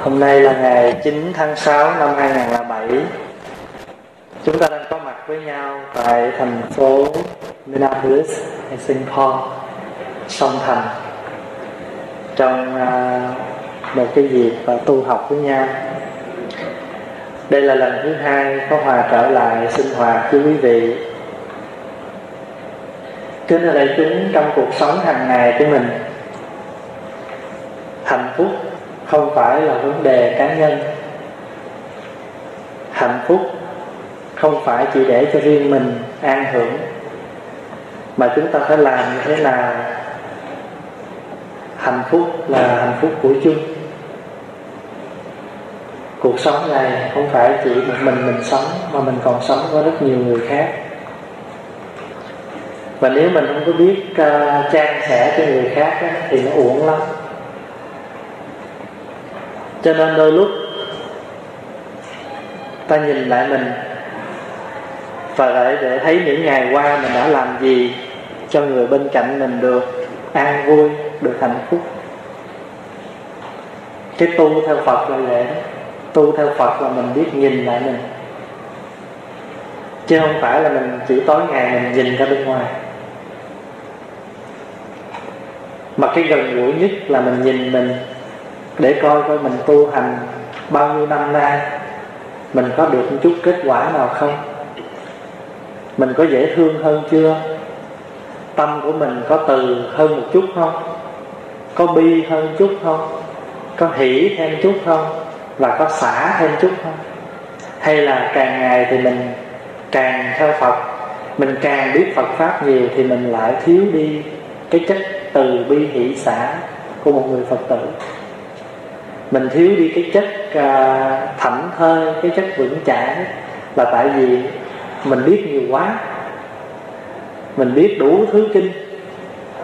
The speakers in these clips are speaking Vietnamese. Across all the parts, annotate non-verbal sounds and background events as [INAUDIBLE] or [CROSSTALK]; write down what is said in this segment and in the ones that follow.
Hôm nay là ngày 9 tháng 6 năm 2007 Chúng ta đang có mặt với nhau tại thành phố Minneapolis hay Singapore Song Thành. Trong à, một cái dịp và tu học với nhau. Đây là lần thứ hai có Hòa trở lại sinh hoạt với quý vị. Kính ở đây chúng, trong cuộc sống hàng ngày của mình Hạnh phúc không phải là vấn đề cá nhân. Hạnh phúc không phải chỉ để cho riêng mình an hưởng mà chúng ta phải làm như thế nào? Hạnh phúc là hạnh phúc của chung. Cuộc sống này không phải chỉ một mình mình sống mà mình còn sống với rất nhiều người khác. Và nếu mình không có biết uh, trang sẻ cho người khác á, thì nó uổng lắm cho nên đôi lúc ta nhìn lại mình và để, để thấy những ngày qua mình đã làm gì cho người bên cạnh mình được an vui được hạnh phúc. Cái tu theo phật là vậy tu theo phật là mình biết nhìn lại mình. Chứ không phải là mình chỉ tối ngày mình nhìn ra bên ngoài. Mà cái gần gũi nhất là mình nhìn mình để coi coi mình tu hành bao nhiêu năm nay, mình có được một chút kết quả nào không? Mình có dễ thương hơn chưa? Tâm của mình có từ hơn một chút không? Có bi hơn chút không? Có hỷ thêm chút không? Và có xả thêm chút không? Hay là càng ngày thì mình càng theo phật, mình càng biết phật pháp nhiều thì mình lại thiếu đi cái chất từ bi hỷ xả của một người phật tử? Mình thiếu đi cái chất uh, thảnh thơi cái chất vững chãi là tại vì mình biết nhiều quá. Mình biết đủ thứ kinh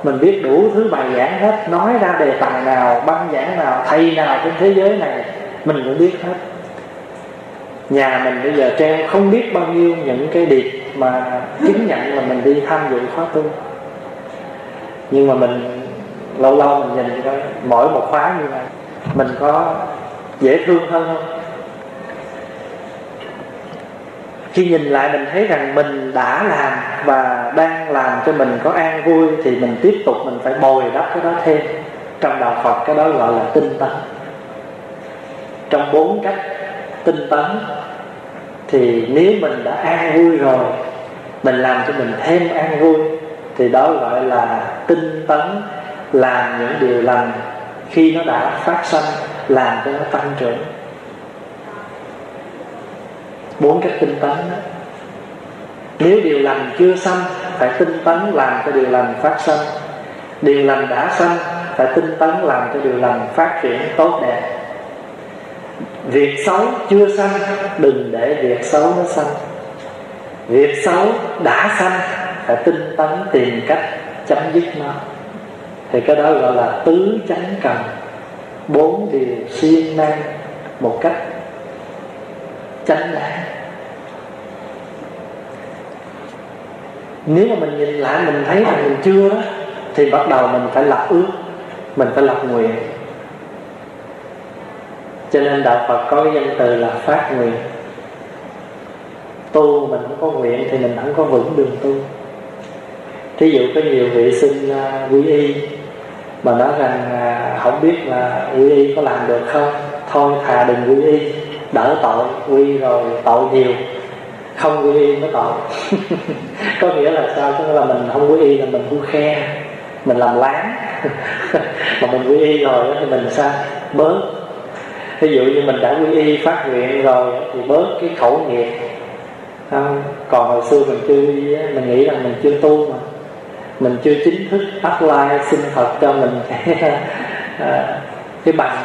mình biết đủ thứ bài giảng hết nói ra đề tài nào băng giảng nào thầy nào trên thế giới này mình cũng biết hết. Nhà mình bây giờ treo không biết bao nhiêu những cái điệp mà chứng nhận là mình đi tham dự khóa tu. Nhưng mà mình lâu lâu mình nhìn coi mỗi một khóa như này mình có dễ thương hơn không? Khi nhìn lại mình thấy rằng mình đã làm và đang làm cho mình có an vui thì mình tiếp tục mình phải bồi đắp cái đó thêm. Trong đạo phật cái đó gọi là tinh tấn. Trong bốn cách tinh tấn thì nếu mình đã an vui rồi, mình làm cho mình thêm an vui thì đó gọi là tinh tấn, làm những điều lành khi nó đã phát sanh, làm cho nó tăng trưởng. Bốn cách tinh tấn đó. Nếu điều lành chưa sanh, phải tinh tấn làm cho điều lành phát sanh. Điều lành đã sanh, phải tinh tấn làm cho điều lành phát triển tốt đẹp. Việc xấu chưa sanh, đừng để việc xấu nó sanh. Việc xấu đã sanh, phải tinh tấn tìm cách chấm dứt nó thì cái đó gọi là tứ chánh cần. Bốn điều siêng năng một cách chánh đáng. Nếu mà mình nhìn lại mình thấy là mình chưa đó thì bắt đầu mình phải lập ước mình phải lập nguyện. Cho nên đạo phật có cái danh từ là phát nguyện. Tu mình không có nguyện thì mình không có vững đường tu. Thí dụ có nhiều vị sinh à, uh, quý y mà nói rằng à, không biết là quy y có làm được không? Thôi thà đừng quy y. Đỡ tội quy rồi tội nhiều. Không quy y mới tội. [LAUGHS] Có nghĩa là sao? Tức là mình không quy y là mình vu khe. Mình làm láng. [LAUGHS] Mà mình quy y rồi thì mình sao? Bớt. Ví dụ như mình đã quy y phát nguyện rồi thì bớt cái khẩu nghiệp. Không còn hồi xưa mình chưa mình nghĩ rằng mình chưa tu mà mình chưa chính thức apply xin Phật cho mình [LAUGHS] cái à, cái bằng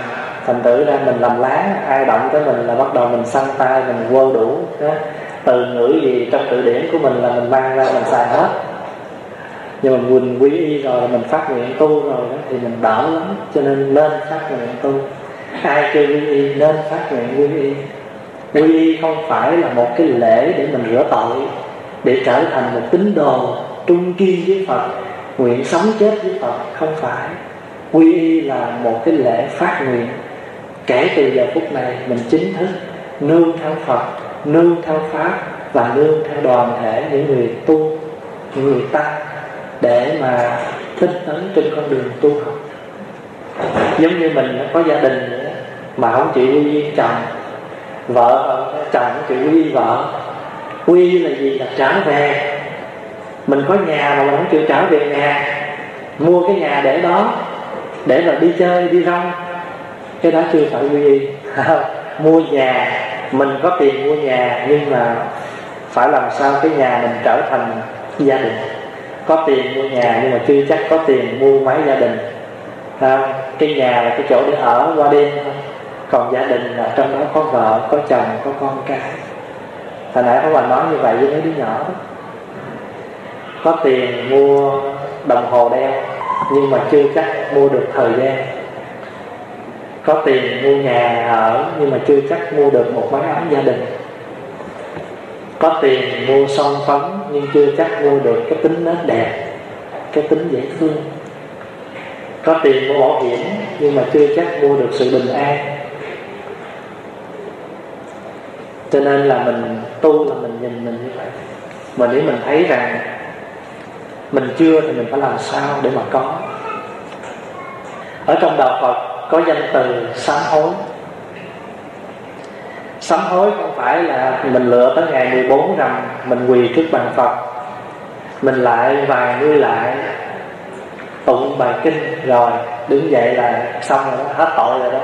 thành tử ra mình làm lá ai động tới mình là bắt đầu mình săn tay mình quơ đủ đó. từ ngữ gì trong tự điển của mình là mình mang ra mình xài hết. Nhưng mà mình quý y rồi mình phát nguyện tu rồi đó, thì mình đỡ lắm cho nên nên phát nguyện tu. Ai chưa quý y nên phát nguyện quý y quy y không phải là một cái lễ để mình rửa tội để trở thành một tín đồ trung kiên với Phật nguyện sống chết với Phật không phải. Quy y là một cái lễ phát nguyện. Kể từ giờ phút này mình chính thức nương theo phật nương theo pháp và nương theo đoàn thể những người tu những người tăng để mà tinh tấn trên con đường tu học. Giống như mình có gia đình nữa, mà không chịu quy y chồng vợ chồng không chịu quy y vợ. Quy là gì? Là trở về mình có nhà mà mình không chịu trở về nhà. Mua cái nhà để đó để mà đi chơi đi rong. Cái đó chưa phải quy y. [LAUGHS] Mua nhà mình có tiền mua nhà nhưng mà phải làm sao cái nhà mình trở thành gia đình. Có tiền mua nhà nhưng mà chưa chắc có tiền mua máy gia đình. À, cái nhà là cái chỗ để ở qua đêm thôi. Còn gia đình là trong đó có vợ có chồng có con cái. Hồi nãy có bà nói như vậy với mấy đứa nhỏ đó có tiền mua đồng hồ đeo nhưng mà chưa chắc mua được thời gian. Có tiền mua nhà ở, nhưng mà chưa chắc mua được một mái ấm gia đình. Có tiền mua son phấn, nhưng chưa chắc mua được cái tính nét đẹp, cái tính dễ thương. Có tiền mua bảo hiểm, nhưng mà chưa chắc mua được sự bình an. Cho nên là mình tu là mình nhìn mình như vậy. Mà nếu mình thấy rằng mình chưa thì mình phải làm sao để mà có. Ở trong đạo Phật có danh từ sám hối. Sám hối không phải là mình lựa tới ngày 14 rằng mình quỳ trước bàn Phật, mình lại vài mươi lại tụng bài kinh rồi đứng dậy là xong rồi hết tội rồi đó.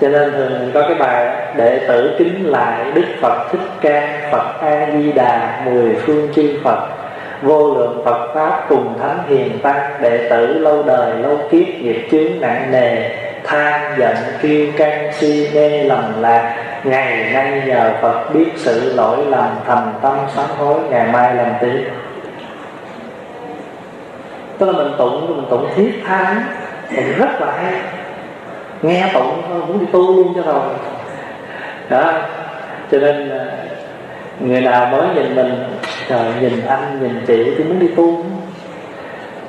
Cho nên thường có cái bài đệ tử kính lại đức phật thích ca, phật a di đà, mười phương chư phật vô lượng phật pháp cùng thánh hiền tăng, đệ tử lâu đời, lâu kiếp, nghiệp chướng, nặng nề, than, giận kiêu căng si mê, lầm lạc. Ngày nay nhờ phật biết sự lỗi lầm thành tâm sám hối, ngày mai làm tiếp. Tức là mình tụng mình tụng thiết tha mình rất là hay. Nghe tụng thôi, muốn đi tu luôn cho rồi. Đó. Cho nên à, người nào mới nhìn mình, trời, nhìn anh, nhìn chị thì muốn đi tu.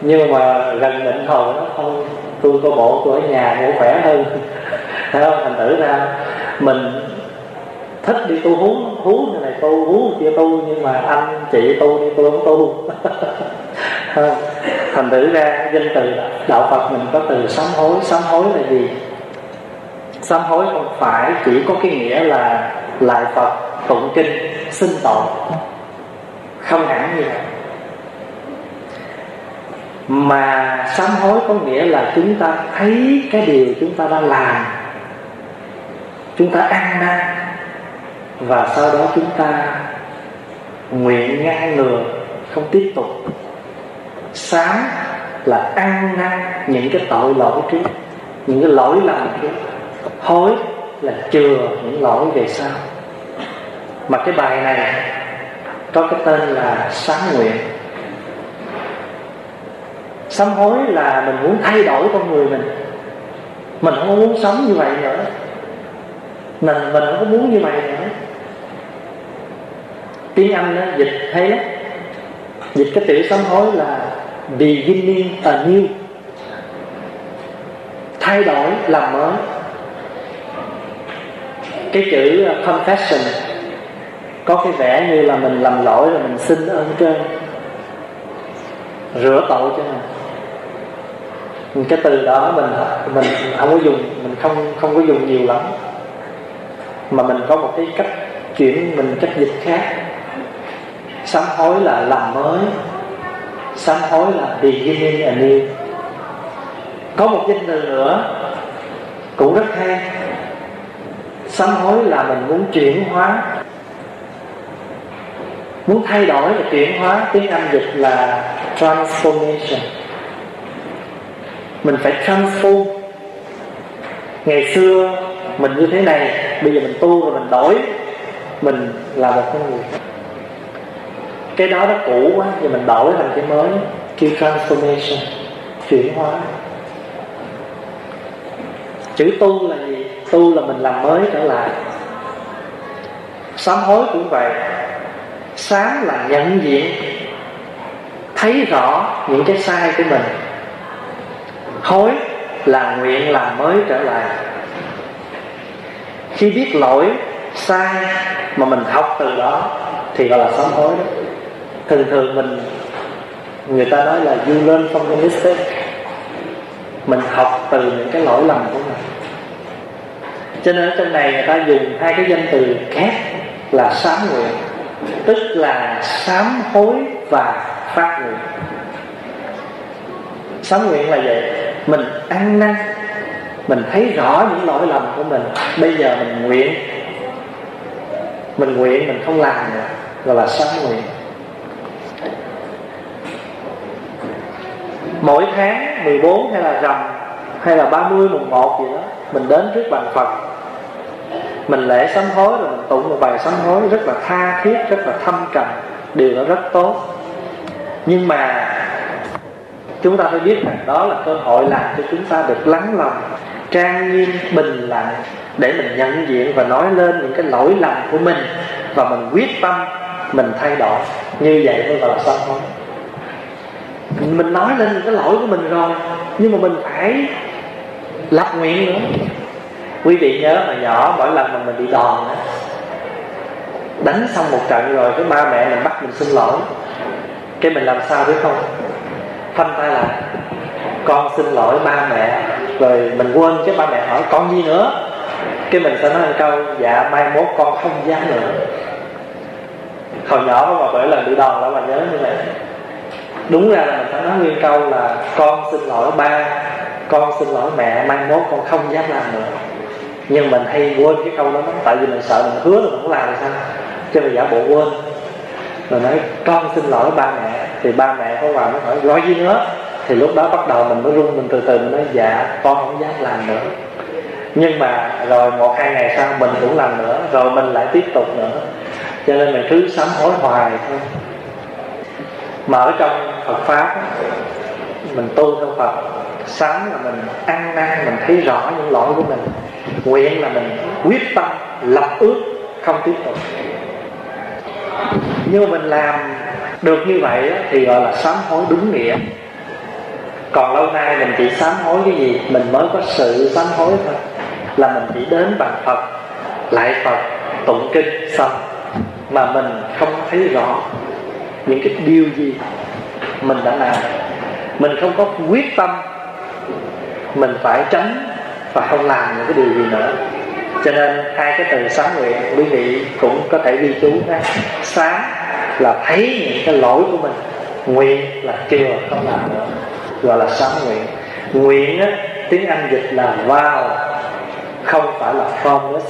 Nhưng mà gần định hồi nó không, tôi có bộ tôi ở nhà ngủ khỏe hơn. [LAUGHS] Thấy không? Thành thử ra, mình thích đi tu, hú hú như này tu, hú kia tu, nhưng mà anh, chị tu đi, tôi không tu. [LAUGHS] Thành thử ra, danh từ đạo phật mình có từ sám hối sám hối là gì? Sám hối không phải chỉ có cái nghĩa là lại phật tụng kinh sinh tội không hẳn như vậy. Mà sám hối có nghĩa là chúng ta thấy cái điều chúng ta đang làm, chúng ta ăn năn, và sau đó chúng ta nguyện ngăn ngừa, không tiếp tục. Sám là ăn năn những cái tội lỗi trước, những cái lỗi lầm trước. Hối là chừa những lỗi về sau mà cái bài này có cái tên là sám nguyện. Sám hối là mình muốn thay đổi con người mình. Mình không muốn sống như vậy nữa. Mình mình không có muốn như vậy nữa. Tiếng anh đó, dịch hay lắm. Dịch cái chữ sám hối là beginning anew thay đổi làm mới. Cái chữ à, confession có cái vẻ như là mình làm lỗi rồi mình xin ơn trên. Rửa tội cho mình cái từ đó mình mình không có dùng, mình không không có dùng nhiều lắm. Mà mình có một cái cách chuyển, mình cách dịch khác. Sám hối là làm mới. Sám hối là beginning anew. Có một danh từ nữa, cũng rất hay. Sám hối là mình muốn chuyển hóa muốn thay đổi và chuyển hóa tiếng anh dịch là transformation. Mình phải transform. Ngày xưa mình như thế này, bây giờ mình tu rồi mình đổi, mình là một con người. Cái đó nó cũ quá, giờ mình đổi thành cái mới, kêu transformation, chuyển hóa. Chữ tu là gì? Tu là mình làm mới trở lại. Sám hối cũng vậy sáng là nhận diện, thấy rõ những cái sai của mình. Hối là nguyện làm mới trở lại. Khi biết lỗi, sai mà mình học từ đó thì gọi là sám hối đó. Thường thường mình, người ta nói là you learn from the mistake. Mình học từ những cái lỗi lầm của mình. Cho nên ở trong này người ta dùng hai cái danh từ khác là sám nguyện tức là sám hối và phát nguyện. Sám nguyện là vậy mình ăn năn. Mình thấy rõ những lỗi lầm của mình. Bây giờ mình nguyện. Mình nguyện, mình không làm nữa. Gọi là sám nguyện. Mỗi tháng 14 hay là rằm hay là 30 mùng 1 gì đó, mình đến trước bàn Phật mình lễ sám hối rồi mình tụng một bài sám hối rất là tha thiết, rất là thâm trầm. Điều đó rất tốt. Nhưng mà chúng ta phải biết rằng đó là cơ hội làm cho chúng ta được lắng lòng, trang nghiêm, bình lặng để mình nhận diện và nói lên những cái lỗi lầm của mình. Và mình quyết tâm, mình thay đổi. Như vậy mới gọi là sám hối. Mình nói lên những cái lỗi của mình rồi, nhưng mà mình phải lập nguyện nữa quý vị nhớ mà nhỏ mỗi lần mà mình bị đòn đó, đánh xong một trận rồi cái ba mẹ mình bắt mình xin lỗi. Cái mình làm sao biết không? Phanh tay lại. Con xin lỗi ba mẹ rồi mình quên cái ba mẹ hỏi con gì nữa. Cái mình sẽ nói một câu dạ mai mốt con không dám nữa. Hồi nhỏ mà bởi lần bị đòn là mà nhớ như vậy. Đúng ra là mình phải nói nguyên câu là con xin lỗi ba con xin lỗi mẹ mai mốt con không dám làm nữa nhưng mình hay quên cái câu đó tại vì mình sợ mình hứa rồi mình không làm sao? Cho mình giả bộ quên. Rồi nói, con xin lỗi ba mẹ. Thì ba mẹ có vào nó hỏi, gọi gì nữa? Thì lúc đó bắt đầu mình mới run, mình từ từ mình nói dạ con không dám làm nữa. Nhưng mà rồi một, hai ngày sau mình cũng làm nữa, rồi mình lại tiếp tục nữa. Cho nên mình cứ sám hối hoài thôi. Mà ở trong Phật pháp, mình tu theo Phật sám là mình ăn năn, mình thấy rõ những lỗi của mình nguyện là mình quyết tâm, lập ước, không tiếp tục. Nhưng mình làm được như vậy thì gọi là sám hối đúng nghĩa. Còn lâu nay mình chỉ sám hối cái gì, mình mới có sự sám hối thôi. Là mình chỉ đến bằng phật, lại phật, tụng kinh xong. Mà mình không thấy rõ những cái điều gì mình đã làm. Mình không có quyết tâm, mình phải tránh và không làm những cái điều gì nữa. Cho nên hai cái từ sám nguyện quý vị cũng có thể ghi chú ha sáng là thấy những cái lỗi của mình nguyện là kêu không làm nữa gọi là sám nguyện. Nguyện á, tiếng anh dịch là vow không phải là promise.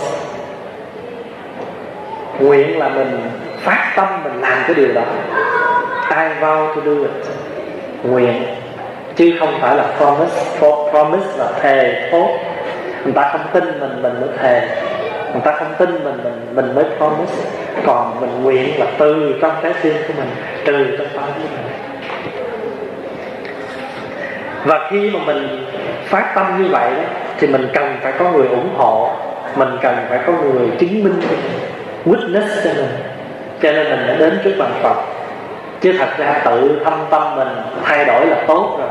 Nguyện là mình phát tâm mình làm cái điều đó. I vow to do it. Nguyện chứ không phải là promise promise là thề thốt. Người ta không tin mình mình mới thề. Người ta không tin mình mình mình mới promise. Còn mình nguyện là từ trong trái tim của mình từ trong tâm của mình. Và khi mà mình phát tâm như vậy đó, thì mình cần phải có người ủng hộ. Mình cần phải có người chứng minh cho mình witness cho mình. Cho nên mình đã đến trước bàn phật. Chứ thật ra tự thâm tâm mình thay đổi là tốt rồi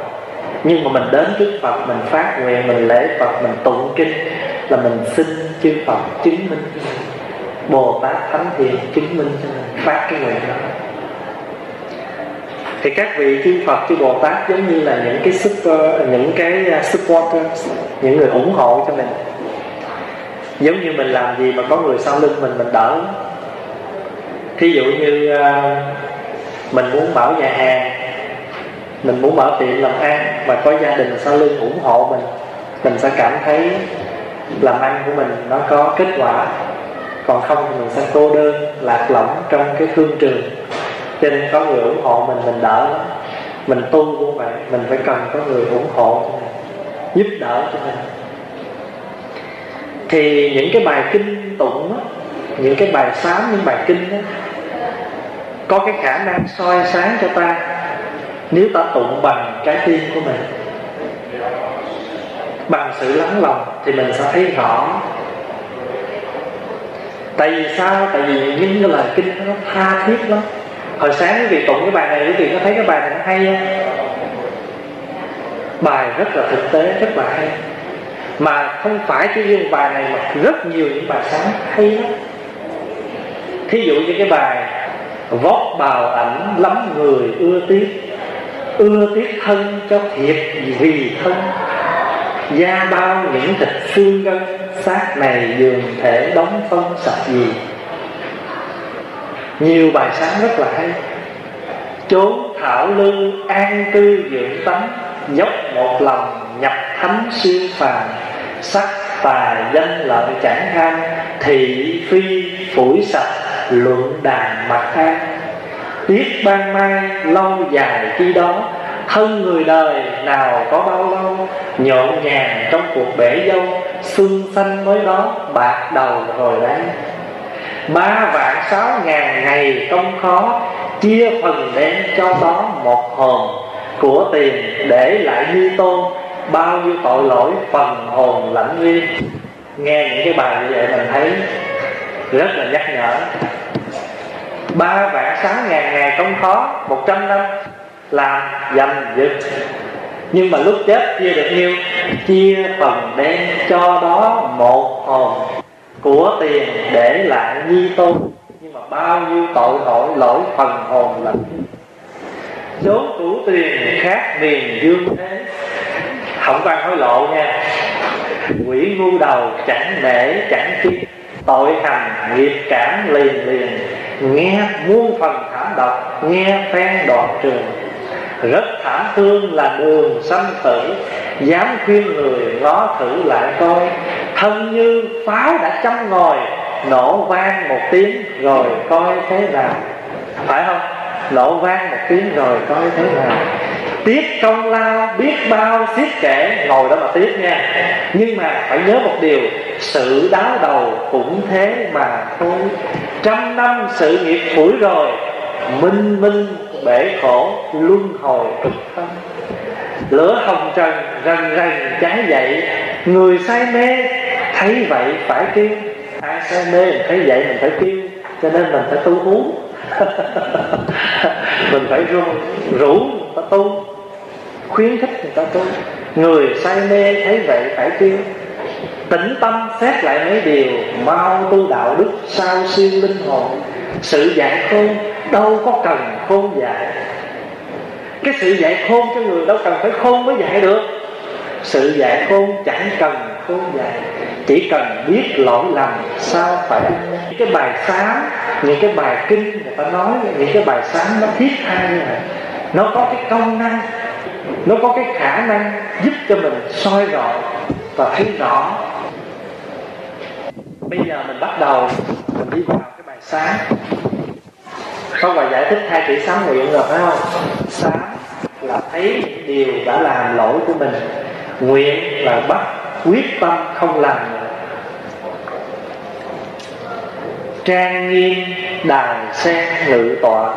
nhưng mà mình đến trước Phật, mình phát nguyện, mình lễ Phật, mình tụng kinh là mình xin chư Phật chứng minh. Bồ Tát Thánh Thiện chứng minh cho mình, phát cái nguyện đó. Thì các vị chư Phật, chư Bồ Tát giống như là những cái super ờ, những cái ờ, supporter những người ủng hộ cho mình. Giống như mình làm gì mà có người sau lưng mình mình đỡ. Thí dụ như ờ, mình muốn mở nhà hàng mình muốn mở tiệm làm ăn mà có gia đình sau lưng ủng hộ mình mình sẽ cảm thấy làm ăn của mình nó có kết quả. Còn không thì mình sẽ cô đơn lạc lõng trong cái thương trường. Cho nên có người ủng hộ mình mình đỡ mình tu cũng vậy mình phải cần có người ủng hộ cho mình giúp đỡ cho mình. Thì những cái bài kinh tụng đó, những cái bài sám những bài kinh đó, có cái khả năng soi sáng cho ta nếu ta tụng bằng trái tim của mình, bằng sự lắng lòng thì mình sẽ thấy rõ. Tại vì sao? Tại vì những cái lời kinh nó tha thiết lắm. Hồi sáng quý vị tụng cái bài này, quý vị có thấy cái bài này nó hay không? Bài rất là thực tế, rất là hay. Mà không phải chỉ riêng bài này, mà rất nhiều những bài sáng hay lắm. Thí dụ như cái bài, vót bào ảnh lắm người ưa tiếc ưa tiếc thân cho thiệt vì thân. Da bao những thịt xương gân, xác này dường thể đóng phân sạch gì. Nhiều bài sáng rất là hay. Chốn thảo lư an tư dưỡng tánh dốc một lòng nhập thánh siêu phàm. Sắc tài danh lợi chẳng ham, thị phi phủi sạch, luận đàn mặt an. Tiết ban mai lâu dài khi đó, Thân người đời nào có bao lâu, Nhộn nhàng trong cuộc bể dâu Xuân xanh mới đó bạc đầu rồi đấy Ba vạn sáu ngàn ngày công khó, Chia phần đem cho đó một hồn Của tiền để lại như tôn Bao nhiêu tội lỗi phần hồn lãnh riêng Nghe những cái bài như vậy mình thấy Rất là nhắc nhở ba vạn sáu ngàn ngày công khó, một trăm năm làm dành dứt nhưng mà lúc chết chia được nhiêu, chia phần đen cho đó một hồn của tiền để lại nhi tôn. Nhưng mà bao nhiêu tội lỗi lỗi phần hồn là số củ tiền khác miền dương thế. Không có ăn hối lộ nha. Quỷ ngu đầu chẳng nể, chẳng chi tội hành nghiệp cảm liền liền nghe muôn phần thảm độc, nghe phen đoạn trường. Rất thảm thương là đường sanh tử, dám khuyên người ngó thử lại coi. Thân như pháo đã châm ngòi, nổ vang một tiếng rồi coi thế nào. Phải không? Nổ vang một tiếng rồi coi thế nào tiếc công lao biết bao xiết kể ngồi đó mà tiếc nha. Nhưng mà phải nhớ một điều sự đáo đầu cũng thế mà thôi. Trăm năm sự nghiệp phủi rồi minh minh bể khổ luân hồi cực thân lửa hồng trần rần rần cháy dậy người say mê thấy vậy phải kêu. Ai say mê mình thấy vậy mình phải kêu cho nên mình phải tu hú [LAUGHS] mình phải rủ, rủ phải ta tu khuyến khích người ta tu. Người say mê thấy vậy phải tu tĩnh tâm xét lại mấy điều mau tu đạo đức sao siêu linh hồn. Sự dạy khôn đâu có cần khôn dạy. Cái sự dạy khôn cho người đâu cần phải khôn mới dạy được. Sự dạy khôn chẳng cần khôn dạy, chỉ cần biết lỗi lầm sao phải. Những cái bài sáng, những cái bài kinh người ta nói, những cái bài sáng nó thiết tha như vậy. Nó có cái công năng nó có cái khả năng giúp cho mình soi rọi và thấy rõ. Bây giờ mình bắt đầu, mình đi vào cái bài sáng. Không bài giải thích hai chữ sáng nguyện rồi, phải không? Sáng là thấy những điều đã làm lỗi của mình. Nguyện là bắt quyết tâm không làm nữa trang nghiêm, đài sen ngự tọa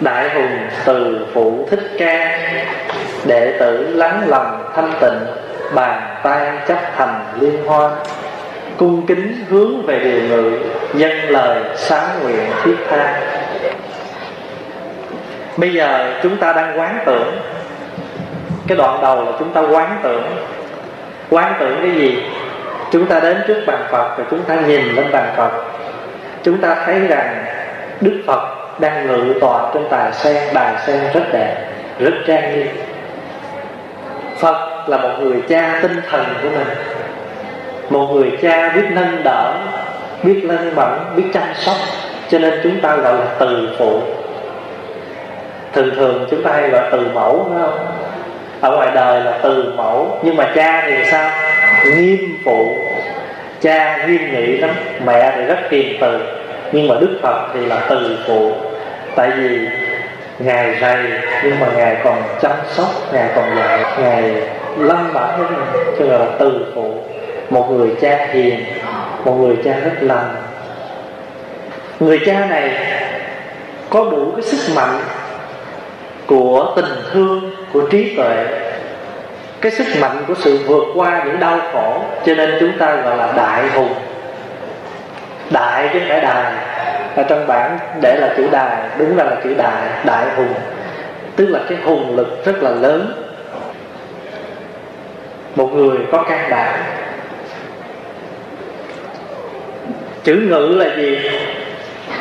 đại hùng từ phụ thích ca đệ tử lắng lòng thanh tịnh, bàn tay chấp thành liên hoa cung kính hướng về điều ngự dân lời sáng nguyện thiết tha. Bây giờ chúng ta đang quán tưởng. Cái đoạn đầu là chúng ta quán tưởng. Quán tưởng cái gì? Chúng ta đến trước bàn phật và chúng ta nhìn lên bàn phật. Chúng ta thấy rằng đức phật đang ngự tọa trên tài sen, đài sen rất đẹp, rất trang nghiêm. Phật là một người cha tinh thần của mình, một người cha biết nâng đỡ, biết lân bẩn biết chăm sóc, cho nên chúng ta gọi là từ phụ. Thường thường chúng ta hay gọi từ mẫu, phải không? Ở ngoài đời là từ mẫu, nhưng mà cha thì sao? Nghiêm phụ. Cha nghiêm nghị lắm, mẹ thì rất kiềm từ, nhưng mà đức phật thì là từ phụ tại vì ngài rầy nhưng mà ngài còn chăm sóc ngài còn dạy ngài bản bẩn hết cho là từ phụ, một người cha hiền, một người cha rất lành. Người cha này có đủ cái sức mạnh của tình thương, của trí tuệ. Cái sức mạnh của sự vượt qua những đau khổ. Cho nên chúng ta gọi là đại hùng, đại chứ phải đài ở trong bản để là chữ đài, đúng ra là chữ đại đại hùng. Tức là cái hùng lực rất là lớn. Một người có can đảm chữ ngự là gì?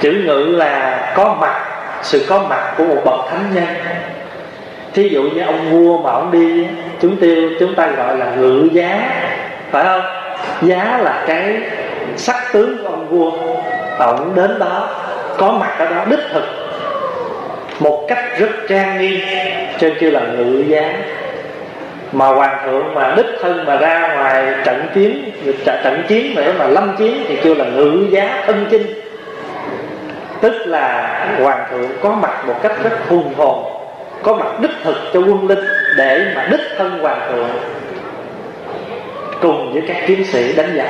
Chữ ngự là có mặt, sự có mặt của một bậc thánh nhân. Thí dụ như ông vua mà ông đi, chúng tiêu, chúng ta gọi là ngự giá, phải không? Giá là cái sắc tướng của ông vua ông đến đó, có mặt ở đó đích thực. Một cách rất trang nghiêm, trên kêu là ngự giá mà hoàng thượng mà đích thân mà ra ngoài trận chiến trận chiến để mà lâm chiến thì kêu là ngự giá thân chinh. Tức là hoàng thượng có mặt một cách rất hùng hồn, có mặt đích thực cho quân linh để mà đích thân hoàng thượng cùng với các chiến sĩ đánh giặc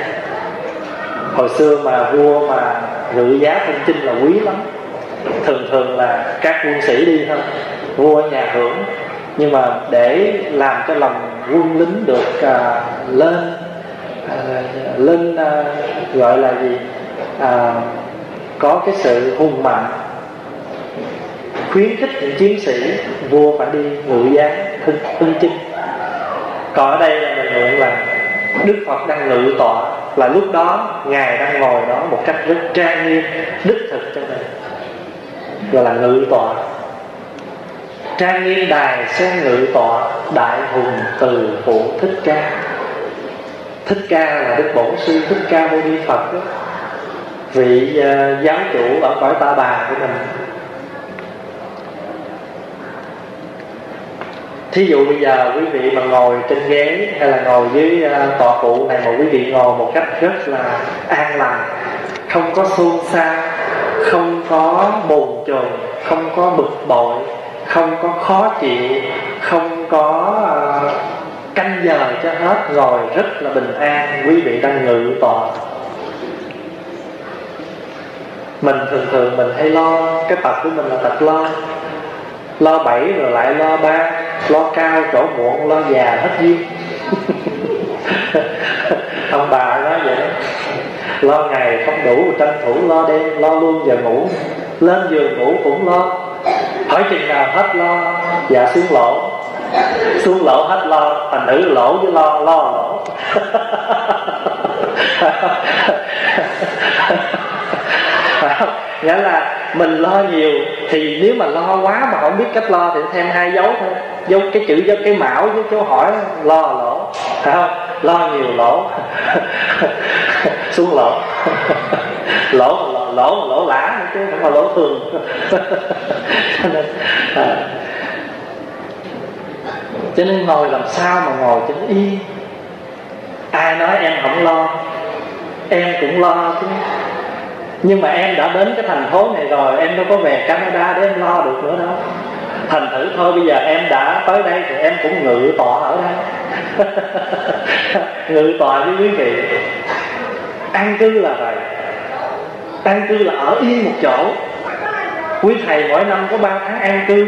hồi xưa mà vua mà ngự giá thân chinh là quý lắm. Thường thường là các quân sĩ đi thôi vua nhà hưởng. Nhưng mà để làm cho lòng quân lính được à, lên à, lên à, gọi là gì? À, có cái sự hùng mạnh khuyến khích những chiến sĩ vua phải đi ngự giá thân, thân chinh. Còn ở đây là mình mượn là đức phật đang ngự tọa là lúc đó ngài đang ngồi đó một cách rất trang nghiêm đích thực cho mình gọi là ngự tọa. Trang nghiêm đài sen ngự tọa đại hùng từ phụ thích ca. Thích ca là đức bổn sư thích ca mâu ni phật đó. Vị uh, giáo chủ ở cõi ta bà của mình thí dụ bây giờ quý vị mà ngồi trên ghế hay là ngồi dưới à, tọa phụ này mà quý vị ngồi một cách rất là an lành không có xôn xao không có bồn chồn không có bực bội không có khó chịu không có uh, canh giờ cho hết ngồi rất là bình an quý vị đang ngự tọa mình thường thường mình hay lo cái tập của mình là tập lo lo bảy rồi lại lo ba lo cai chỗ muộn, lo già, hết duyên. [LAUGHS] Ông bà nói vậy đó. Lo ngày không đủ, tranh thủ lo đêm, lo luôn giờ ngủ. Lên giường ngủ cũng lo. Hỏi chừng nào hết lo dạ xuống lỗ. Xuống lỗ hết lo thành nữ lỗ với lo lo lỗ. [LAUGHS] Nghĩa là mình lo nhiều thì nếu mà lo quá mà không biết cách lo thì thêm hai dấu thôi. Dấu cái chữ dấu cái mão với chỗ hỏi lo lỗ. Phải không? Lo nhiều lỗ. [LAUGHS] Xuống lỗ. Lỗ [LAUGHS] lỗ lỗ, lỗ lã chứ không phải lỗ thường. [LAUGHS] Cho nên à, cho nên ngồi làm sao mà ngồi cho nó yên? Ai nói em không lo em cũng lo chứ nhưng mà em đã đến cái thành phố này rồi, em đâu có về Canada để em lo được nữa đâu. Thành thử thôi, bây giờ em đã tới đây thì em cũng ngự tọa ở đây. [LAUGHS] Ngự tọa với quý vị. An cư là vậy. An cư là ở yên một chỗ. Quý thầy mỗi năm có ba tháng an cư.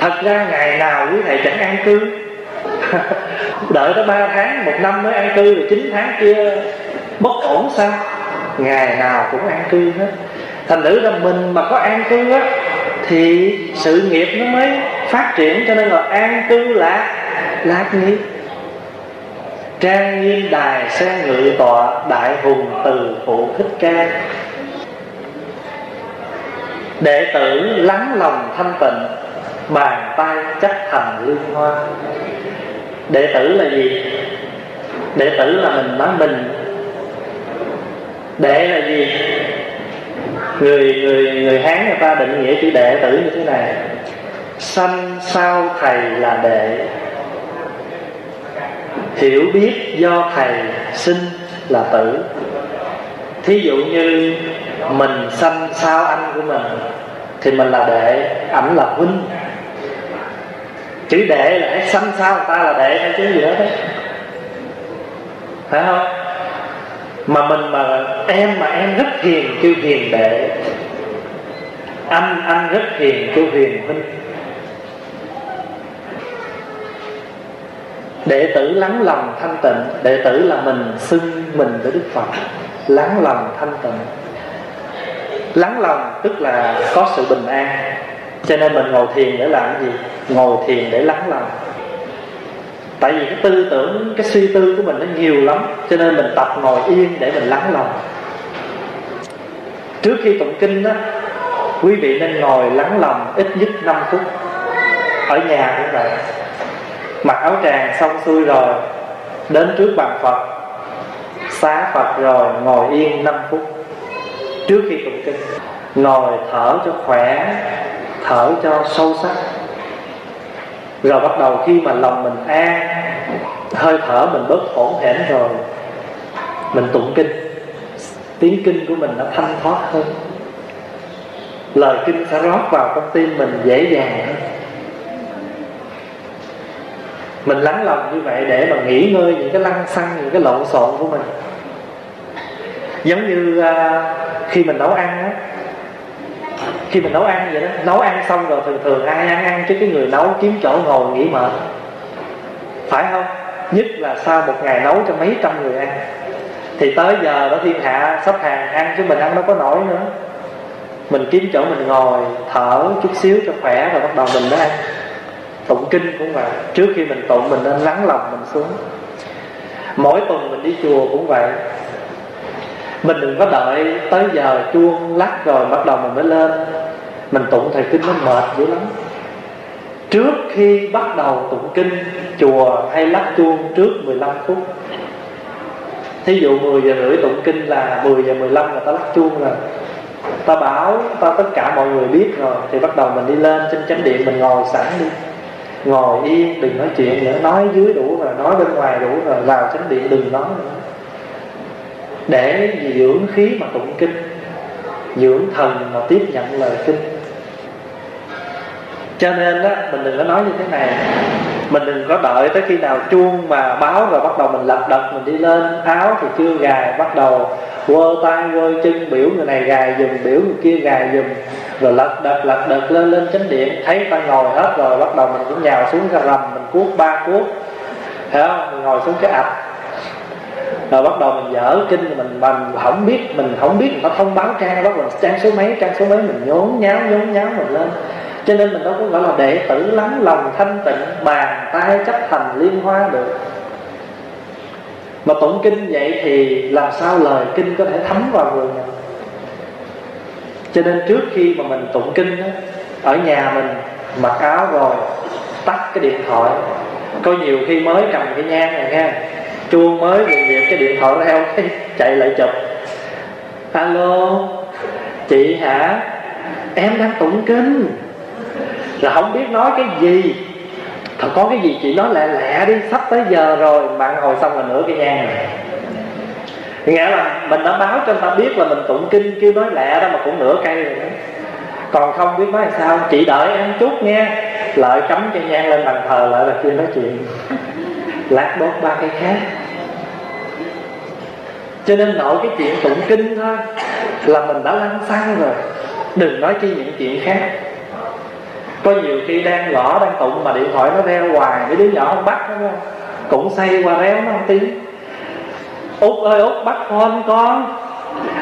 Thật ra ngày nào quý thầy chẳng an cư. [LAUGHS] Đợi tới ba tháng, một năm mới an cư, rồi chín tháng kia bất ổn sao? Ngày nào cũng an cư hết. Thành thử là mình mà có an cư á, thì sự nghiệp nó mới phát triển, cho nên là an cư lạc lạc nghiệp trang nghiêm đài xe ngự tọa, đại hùng từ phụ thích ca. Đệ tử lắng lòng thanh tịnh, bàn tay chắc thành lương hoa. Đệ tử là gì? Đệ tử là mình nói mình đệ là gì? Người người người hán người ta định nghĩa chữ đệ, tử như thế này. Sanh sao thầy là đệ. Hiểu biết do thầy sinh là tử. Thí dụ như mình sanh sao anh của mình, thì mình là đệ, ảnh là huynh. Chữ đệ là sanh sao người ta là đệ hay chứ gì đó đấy phải không? Mà mình mà em mà em rất hiền, kêu hiền đệ anh anh rất hiền, kêu hiền huynh. Đệ tử lắng lòng thanh tịnh, đệ tử là mình xưng mình với đức phật. Lắng lòng thanh tịnh. Lắng lòng tức là có sự bình an. Cho nên mình ngồi thiền để làm cái gì? Ngồi thiền để lắng lòng tại vì cái tư tưởng, cái suy tư của mình nó nhiều lắm, cho nên mình tập ngồi yên để mình lắng lòng. Trước khi tụng kinh đó quý vị nên ngồi lắng lòng ít nhất 5 phút. Ở nhà cũng vậy. Mặc áo tràng xong xuôi rồi, đến trước bàn phật, xá phật rồi ngồi yên 5 phút. Trước khi tụng kinh, ngồi thở cho khỏe, thở cho sâu sắc. Rồi bắt đầu khi mà lòng mình an hơi thở mình bớt hỗn hển rồi. Mình tụng kinh. Tiếng kinh của mình nó thanh thoát hơn. Lời kinh sẽ rót vào trong tim mình dễ dàng hơn. Mình lắng lòng như vậy để mà nghỉ ngơi những cái lăng xăng những cái lộn xộn của mình. Giống như uh, khi mình nấu ăn á. Khi mình nấu ăn vậy đó nấu ăn xong rồi thường thường ai ăn ăn chứ cái người nấu kiếm chỗ ngồi nghỉ mệt. Phải không? Nhất là sau một ngày nấu cho mấy trăm người ăn. Thì tới giờ đó thiên hạ sắp hàng ăn chứ mình ăn đâu có nổi nữa. Mình kiếm chỗ mình ngồi, thở chút xíu cho khỏe rồi bắt đầu mình mới ăn. Tụng kinh cũng vậy, trước khi mình tụng mình nên lắng lòng mình xuống. Mỗi tuần mình đi chùa cũng vậy. Mình đừng có đợi tới giờ chuông lắc rồi bắt đầu mình mới lên. Mình tụng thời kinh nó mệt dữ lắm trước khi bắt đầu tụng kinh, chùa hay lắc chuông trước 15 phút. Thí dụ 10 giờ rưỡi tụng kinh là 10 giờ 15 là ta lắc chuông rồi. Ta bảo, ta tất cả mọi người biết rồi, thì bắt đầu mình đi lên trên chánh điện, mình ngồi sẵn đi. Ngồi yên, đừng nói chuyện nữa, nói dưới đủ rồi, nói bên ngoài đủ rồi, vào chánh điện đừng nói nữa. Để dưỡng khí mà tụng kinh, dưỡng thần mà tiếp nhận lời kinh cho nên đó mình đừng có nói như thế này. Mình đừng có đợi tới khi nào chuông mà báo rồi bắt đầu mình lật đật, mình đi lên. Áo thì chưa gài, bắt đầu quơ tay, quơ chân, biểu người này gài dùm biểu người kia gài dùm rồi lật đật lật đật, lên lên chánh điện. Thấy ta ngồi hết rồi, bắt đầu mình cũng nhào xuống ra rầm, mình cuốc ba cuốc. Thấy không? Mình ngồi xuống cái ạch. Rồi bắt đầu mình dở kinh, mình mình không biết, mình không biết mình có thông báo trang bắt đầu trang số mấy, trang số mấy, mình nhốn nháo nhốn nháo, mình lên cho nên mình đâu có gọi là đệ tử lắng lòng thanh tịnh bàn tay chấp thành liên hoa được. Mà tụng kinh vậy thì làm sao lời kinh có thể thấm vào người mình? Cho nên trước khi mà mình tụng kinh đó, ở nhà mình mặc áo rồi tắt cái điện thoại. Có nhiều khi mới cầm cái nhang này nha chuông mới về việc cái điện thoại reo cái chạy lại chụp. Alo chị hả? Em đang tụng kinh là không biết nói cái gì. Thật có cái gì chị nói lẹ lẹ đi sắp tới giờ rồi bạn ngồi xong là nửa cái nhang rồi. Nghĩa là mình đã báo cho người ta biết là mình tụng kinh kêu nói lẹ đó mà cũng nửa cây rồi đó. Còn không biết nói sao chị đợi em chút nghe, lợi cắm cây nhang lên bàn thờ lại là kêu nói chuyện. Lát đốt ba cây khác. Cho nên nội cái chuyện tụng kinh thôi là mình đã lăn xăng rồi. Đừng nói chi những chuyện khác có nhiều khi đang gõ, đang tụng mà điện thoại nó reo hoài cái đứa nhỏ không bắt nó cũng say qua réo nó không tiếng. Út ơi, út, bắt con con.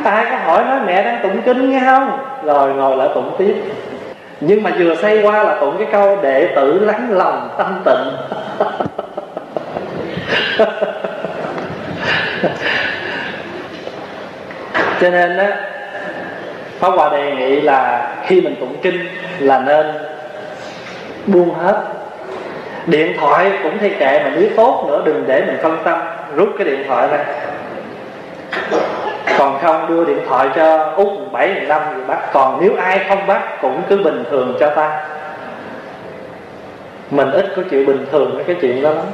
Ai có hỏi nói mẹ đang tụng kinh nghe không? Rồi ngồi lại tụng tiếp. Nhưng mà vừa say qua là tụng cái câu đệ tử lắng lòng tâm tịnh. [LAUGHS] Cho nên á, Pháp Hòa đề nghị là khi mình tụng kinh là nên buông hết. Điện thoại cũng thay kệ mà nếu tốt nữa đừng để mình phân tâm, rút cái điện thoại ra. Còn không đưa điện thoại cho út bảy năm thì bắt. Còn nếu ai không bắt cũng cứ bình thường cho ta. Mình ít có chịu bình thường với cái chuyện đó lắm.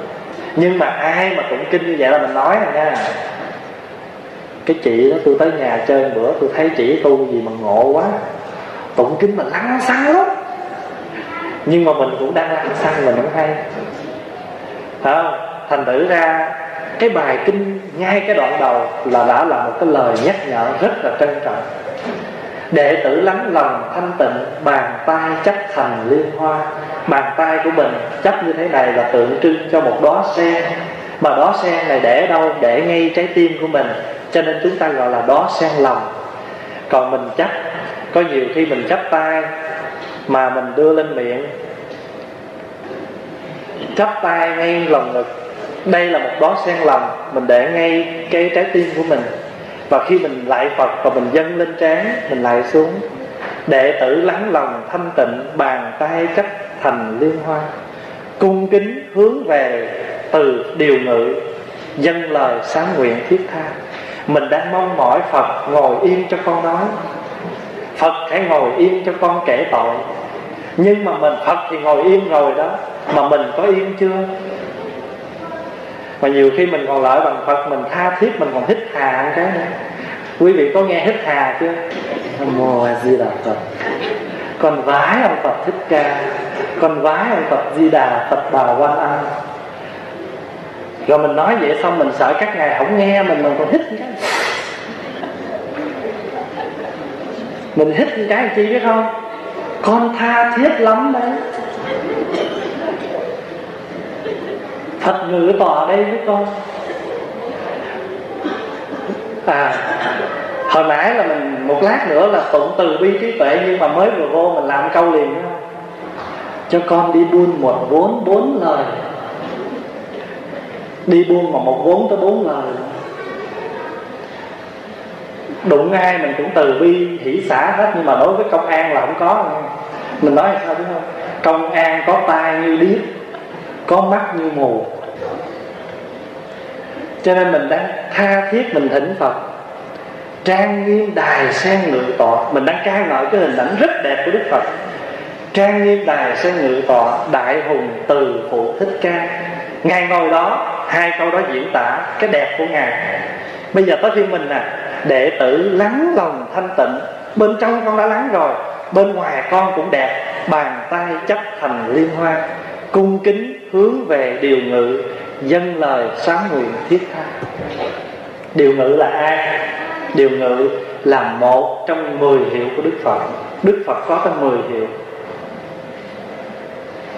Nhưng mà ai mà tụng kinh như vậy là mình nói rồi nha. Cái chị đó, tôi tới nhà chơi bữa, tôi thấy chị tu gì mà ngộ quá. Tụng kinh mà lăng xăng lắm nhưng mà mình cũng đang ăn xăng mình không hay. Phải không? Thành thử ra, cái bài kinh, ngay cái đoạn đầu là đã là một cái lời nhắc nhở rất là trân trọng. Đệ tử lắng lòng thanh tịnh, bàn tay chấp thành liên hoa. Bàn tay của mình chấp như thế này là tượng trưng cho một đóa sen. Mà đóa sen này để đâu? Để ngay trái tim của mình. Cho nên chúng ta gọi là đóa sen lòng. Còn mình chấp, có nhiều khi mình chấp tay mà mình đưa lên miệng. Chắp tay ngay lòng ngực. Đây là một bó sen lòng mình để ngay cái trái tim của mình. Và khi mình lại phật và mình dâng lên trán, mình lại xuống, đệ tử lắng lòng, thanh tịnh, bàn tay chấp thành liên hoa. Cung kính hướng về từ điều ngự, dâng lời sáng nguyện thiết tha. Mình đang mong mỏi phật ngồi yên cho con nói phật hãy ngồi yên cho con kể tội. Nhưng mà mình phật thì ngồi yên rồi đó, mà mình có yên chưa? Mà nhiều khi mình còn lợi bằng phật, mình tha thiết, mình còn hít hà cái nữa. Quý vị có nghe hít hà chưa? Mô di đà phật. Con vái ông phật thích ca, con vái ông phật di đà, phật bà quan âm rồi mình nói vậy xong mình sợ các ngài không nghe mình mình còn hít cái. Mình hít cái chi biết không? Con tha thiết lắm đấy. Phật ngự tòa đây với con. À Hồi nãy là mình một lát nữa là tụng từ bi trí tuệ, Nhưng mà mới vừa vô mình làm câu liền đó. Cho con đi buôn một vốn bốn lời. Đi buôn mà một vốn tới bốn lời. Đụng ai mình cũng từ bi hỷ xả hết Nhưng mà đối với công an là không có. Mình nói sao biết không? Công an có tai như điếc Có mắt như mù. Cho nên mình đang tha thiết mình thỉnh phật. Trang nghiêm đài sen ngự tọa. Mình đang ca ngợi cái hình ảnh rất đẹp của đức phật. Trang nghiêm đài sen ngự tọa đại hùng từ phụ thích ca. Ngài ngồi đó hai câu đó diễn tả cái đẹp của ngài. Bây giờ tới phiên mình nè. à, đệ tử lắng lòng thanh tịnh. Bên trong con đã lắng rồi, bên ngoài con cũng đẹp. Bàn tay chấp thành liên hoa cung kính hướng về điều ngự dân lời sáng nguyện thiết tha. Điều ngự là ai? Điều ngự là một trong mười hiệu của đức phật. Đức phật có tới mười hiệu.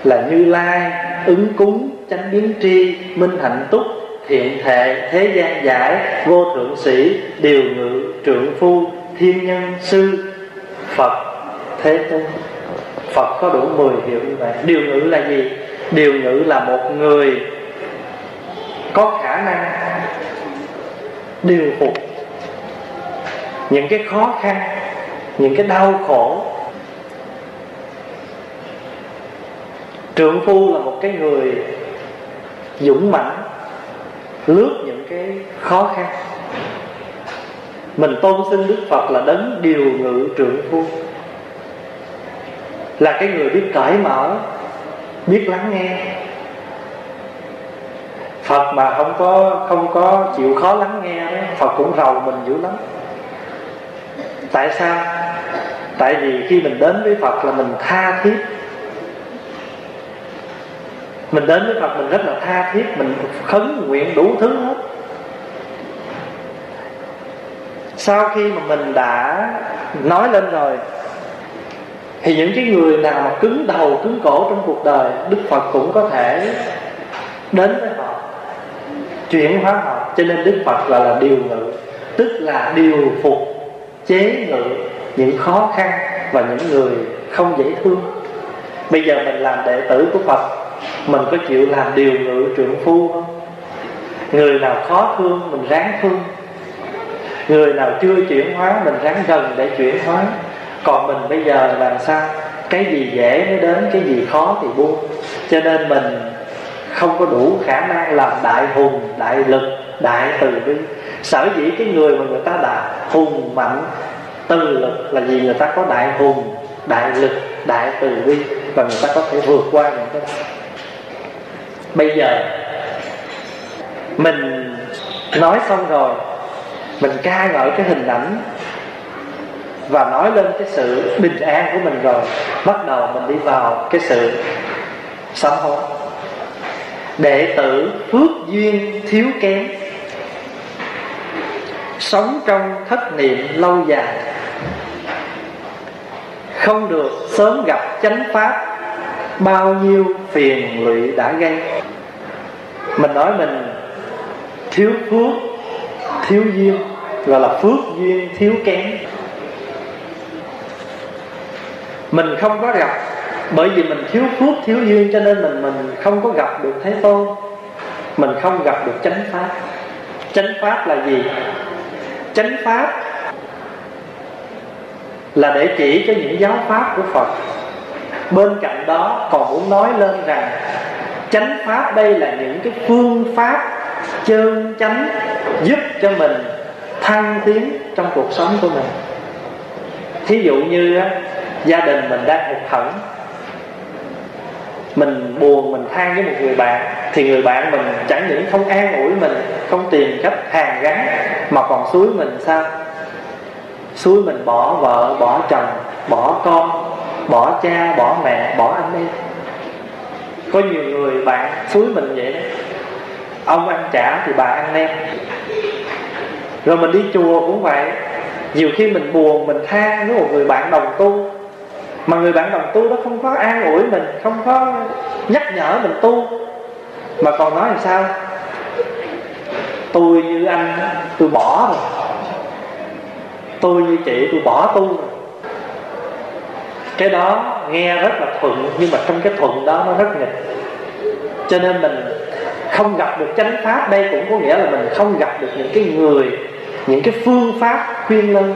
Là như lai, ứng cúng, chánh biến tri, minh hạnh túc thiện thệ thế gian giải, vô thượng sĩ, điều ngự trượng phu, thiên nhân sư, phật, thế tôn. Phật có đủ mười hiệu như vậy. Điều ngự là gì? Điều ngự là một người có khả năng điều phục những cái khó khăn, những cái đau khổ. Trượng phu là một cái người dũng mãnh lướt những cái khó khăn. Mình tôn xưng đức phật là đấng điều ngự trưởng phu là cái người biết cởi mở biết lắng nghe. Phật mà không có không có chịu khó lắng nghe đó, Phật cũng rầu mình dữ lắm. Tại sao? Tại vì khi mình đến với Phật là mình tha thiết. Mình đến với Phật mình rất là tha thiết Mình khấn nguyện đủ thứ hết. Sau khi mà mình đã nói lên rồi Thì những cái người nào mà cứng đầu, cứng cổ trong cuộc đời Đức Phật cũng có thể đến với họ chuyển hóa họ. Cho nên đức phật gọi là điều ngự tức là điều phục chế ngự những khó khăn và những người không dễ thương. Bây giờ mình làm đệ tử của phật mình có chịu làm điều ngự trượng phu không? Người nào khó thương, mình ráng thương. Người nào chưa chuyển hóa, mình ráng gần để chuyển hóa. Còn mình bây giờ làm sao? Cái gì dễ mới đến, cái gì khó thì buông. Cho nên mình không có đủ khả năng làm đại hùng, đại lực, đại từ bi. Sở dĩ cái người mà người ta đã hùng mạnh từ lực là vì người ta có đại hùng, đại lực, đại từ bi. Và người ta có thể vượt qua những cái bây giờ, mình nói xong rồi, mình ca ngợi cái hình ảnh và nói lên cái sự bình an của mình rồi, bắt đầu mình đi vào cái sự sám hối. Đệ tử phước duyên thiếu kém, sống trong thất niệm lâu dài, không được sớm gặp chánh pháp bao nhiêu phiền lụy đã gây. Mình nói mình thiếu phước, thiếu duyên, gọi là phước duyên thiếu kém. Mình không có gặp, bởi vì mình thiếu phước, thiếu duyên, cho nên mình mình không có gặp được thế tôn. Mình không gặp được chánh pháp. Chánh pháp là gì? Chánh pháp là để chỉ cho những giáo pháp của phật bên cạnh đó, còn muốn nói lên rằng chánh pháp đây là những cái phương pháp chân chánh giúp cho mình thăng tiến trong cuộc sống của mình. Thí dụ như gia đình mình đang hụt hẫng, mình buồn, mình than với một người bạn, thì người bạn mình chẳng những không an ủi mình, không tìm cách hàn gắn, mà còn suối mình sao? Suối mình bỏ vợ, bỏ chồng, bỏ con bỏ cha, bỏ mẹ, bỏ anh em có nhiều người bạn xúi mình vậy đó. Ông ăn trả thì bà ăn nem rồi mình đi chùa cũng vậy. Nhiều khi mình buồn, mình than với một người bạn đồng tu. Mà người bạn đồng tu đó không có an ủi mình, không có nhắc nhở mình tu. Mà còn nói làm sao? Tôi như anh, tôi bỏ rồi. Tôi như chị, tôi bỏ tu rồi cái đó nghe rất là thuận, nhưng mà trong cái thuận đó nó rất nghịch. Cho nên mình không gặp được chánh pháp, đây cũng có nghĩa là mình không gặp được những cái người, những cái phương pháp khuyên lân.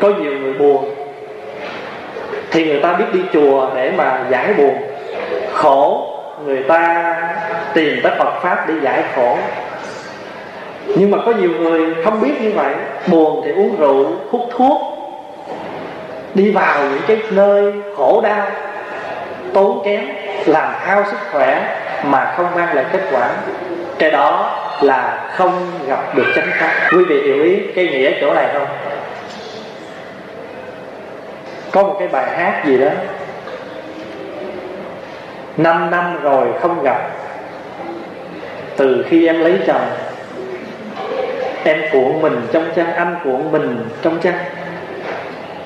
Có nhiều người buồn, thì người ta biết đi chùa để mà giải buồn. Khổ, người ta tìm tới Phật pháp để giải khổ. Nhưng mà có nhiều người không biết như vậy, buồn thì uống rượu, hút thuốc đi vào những cái nơi khổ đau, tốn kém, làm hao sức khỏe mà không mang lại kết quả. Cái đó là không gặp được chánh pháp. Quý vị hiểu ý cái nghĩa chỗ này không? Có một cái bài hát gì đó. Năm năm rồi không gặp. Từ khi em lấy chồng, em cuộn mình trong chăn, anh cuộn mình trong chăn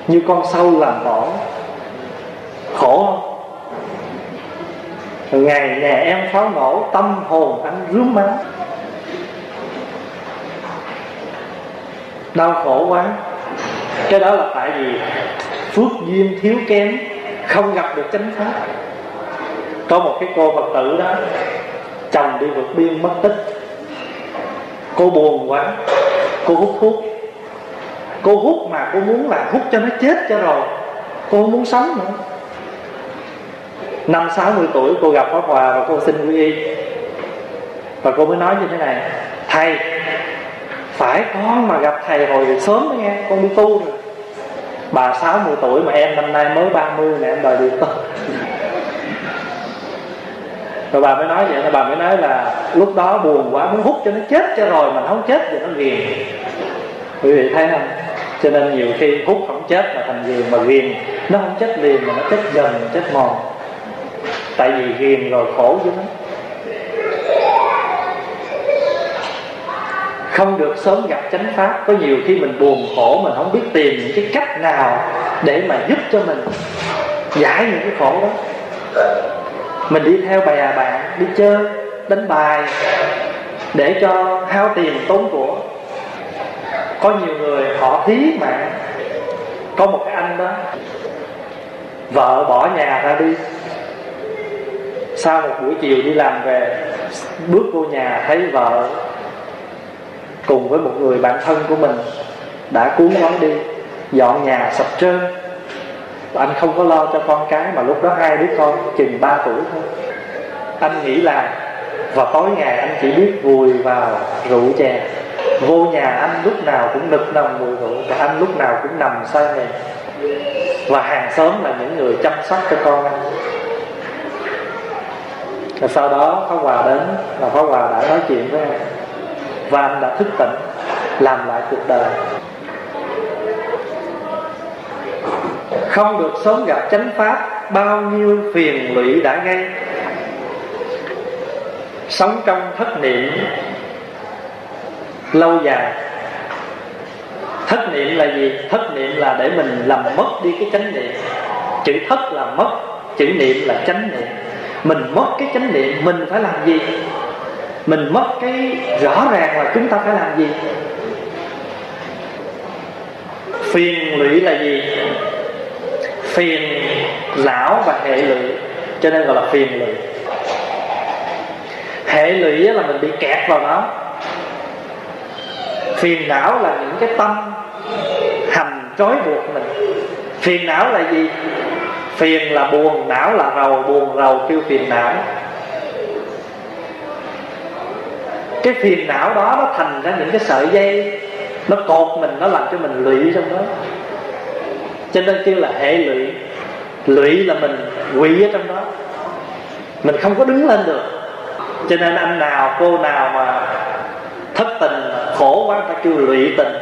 như con sâu làm bỏ khổ không? Ngày nhà em pháo nổ, tâm hồn anh rướm máu đau khổ quá. Cái đó là tại vì phước duyên thiếu kém, không gặp được chánh pháp. Có một cái cô phật tử đó, chồng đi vượt biên mất tích. Cô buồn quá, cô hút thuốc cô hút mà cô muốn là hút cho nó chết cho rồi. Cô không muốn sống nữa. Năm sáu mươi tuổi cô gặp pháp hòa và cô xin quy y. Và cô mới nói như thế này, thầy, phải con mà gặp thầy hồi sớm đó nghe, con đi tu rồi bà 60 tuổi mà em năm nay mới 30 nè, em đòi đi tu. [LAUGHS] Rồi bà mới nói vậy, bà mới nói là lúc đó buồn quá, muốn hút cho nó chết cho rồi mà nó không chết thì nó ghiền quý vị thấy không? Cho nên nhiều khi hút không chết mà thành ghiền mà ghiền. Nó không chết liền mà nó chết dần chết mòn. Tại vì ghiền rồi khổ chứ nó. Không được sớm gặp chánh pháp. Có nhiều khi mình buồn khổ, mình không biết tìm những cái cách nào để mà giúp cho mình giải những cái khổ đó. Mình đi theo bè bạn, đi chơi, đánh bài, để cho hao tiền tốn của có nhiều người họ thí mạng. Có một cái anh đó, vợ bỏ nhà ra đi. Sau một buổi chiều đi làm về, bước vô nhà thấy vợ cùng với một người bạn thân của mình đã cuốn gói đi, dọn nhà sập trơn. Anh không có lo cho con cái mà lúc đó hai đứa con chừng 3 tuổi thôi. Anh nghĩ là và tối ngày anh chỉ biết vùi vào rượu chè vô nhà anh lúc nào cũng nực nằm mùi rượu và anh lúc nào cũng nằm say mềm và hàng xóm là những người chăm sóc cho con anh. Và sau đó Pháp Hòa đến và Pháp Hòa đã nói chuyện với anh và anh đã thức tỉnh, làm lại cuộc đời. Không được sớm gặp chánh pháp, bao nhiêu phiền lụy đã gây. Sống trong thất niệm lâu dài. Thất niệm là gì? Thất niệm là để mình làm mất đi cái chánh niệm. Chữ thất là mất, chữ niệm là chánh niệm. Mình mất cái chánh niệm, mình phải làm gì? Mình mất cái rõ ràng là chúng ta phải làm gì? Phiền lụy là gì? Phiền não và hệ lụy, cho nên gọi là phiền lụy. Hệ lụy là mình bị kẹt vào nó phiền não là những cái tâm hành trói buộc mình. Phiền não là gì? Phiền là buồn, não là rầu, buồn, rầu kêu phiền não. Cái phiền não đó nó thành ra những cái sợi dây, nó cột mình, nó làm cho mình lụy trong đó. Cho nên kêu là hệ lụy. Lụy là mình quỷ ở trong đó. Mình không có đứng lên được. Cho nên anh nào, cô nào mà thất tình khổ quá ta kêu lụy tình.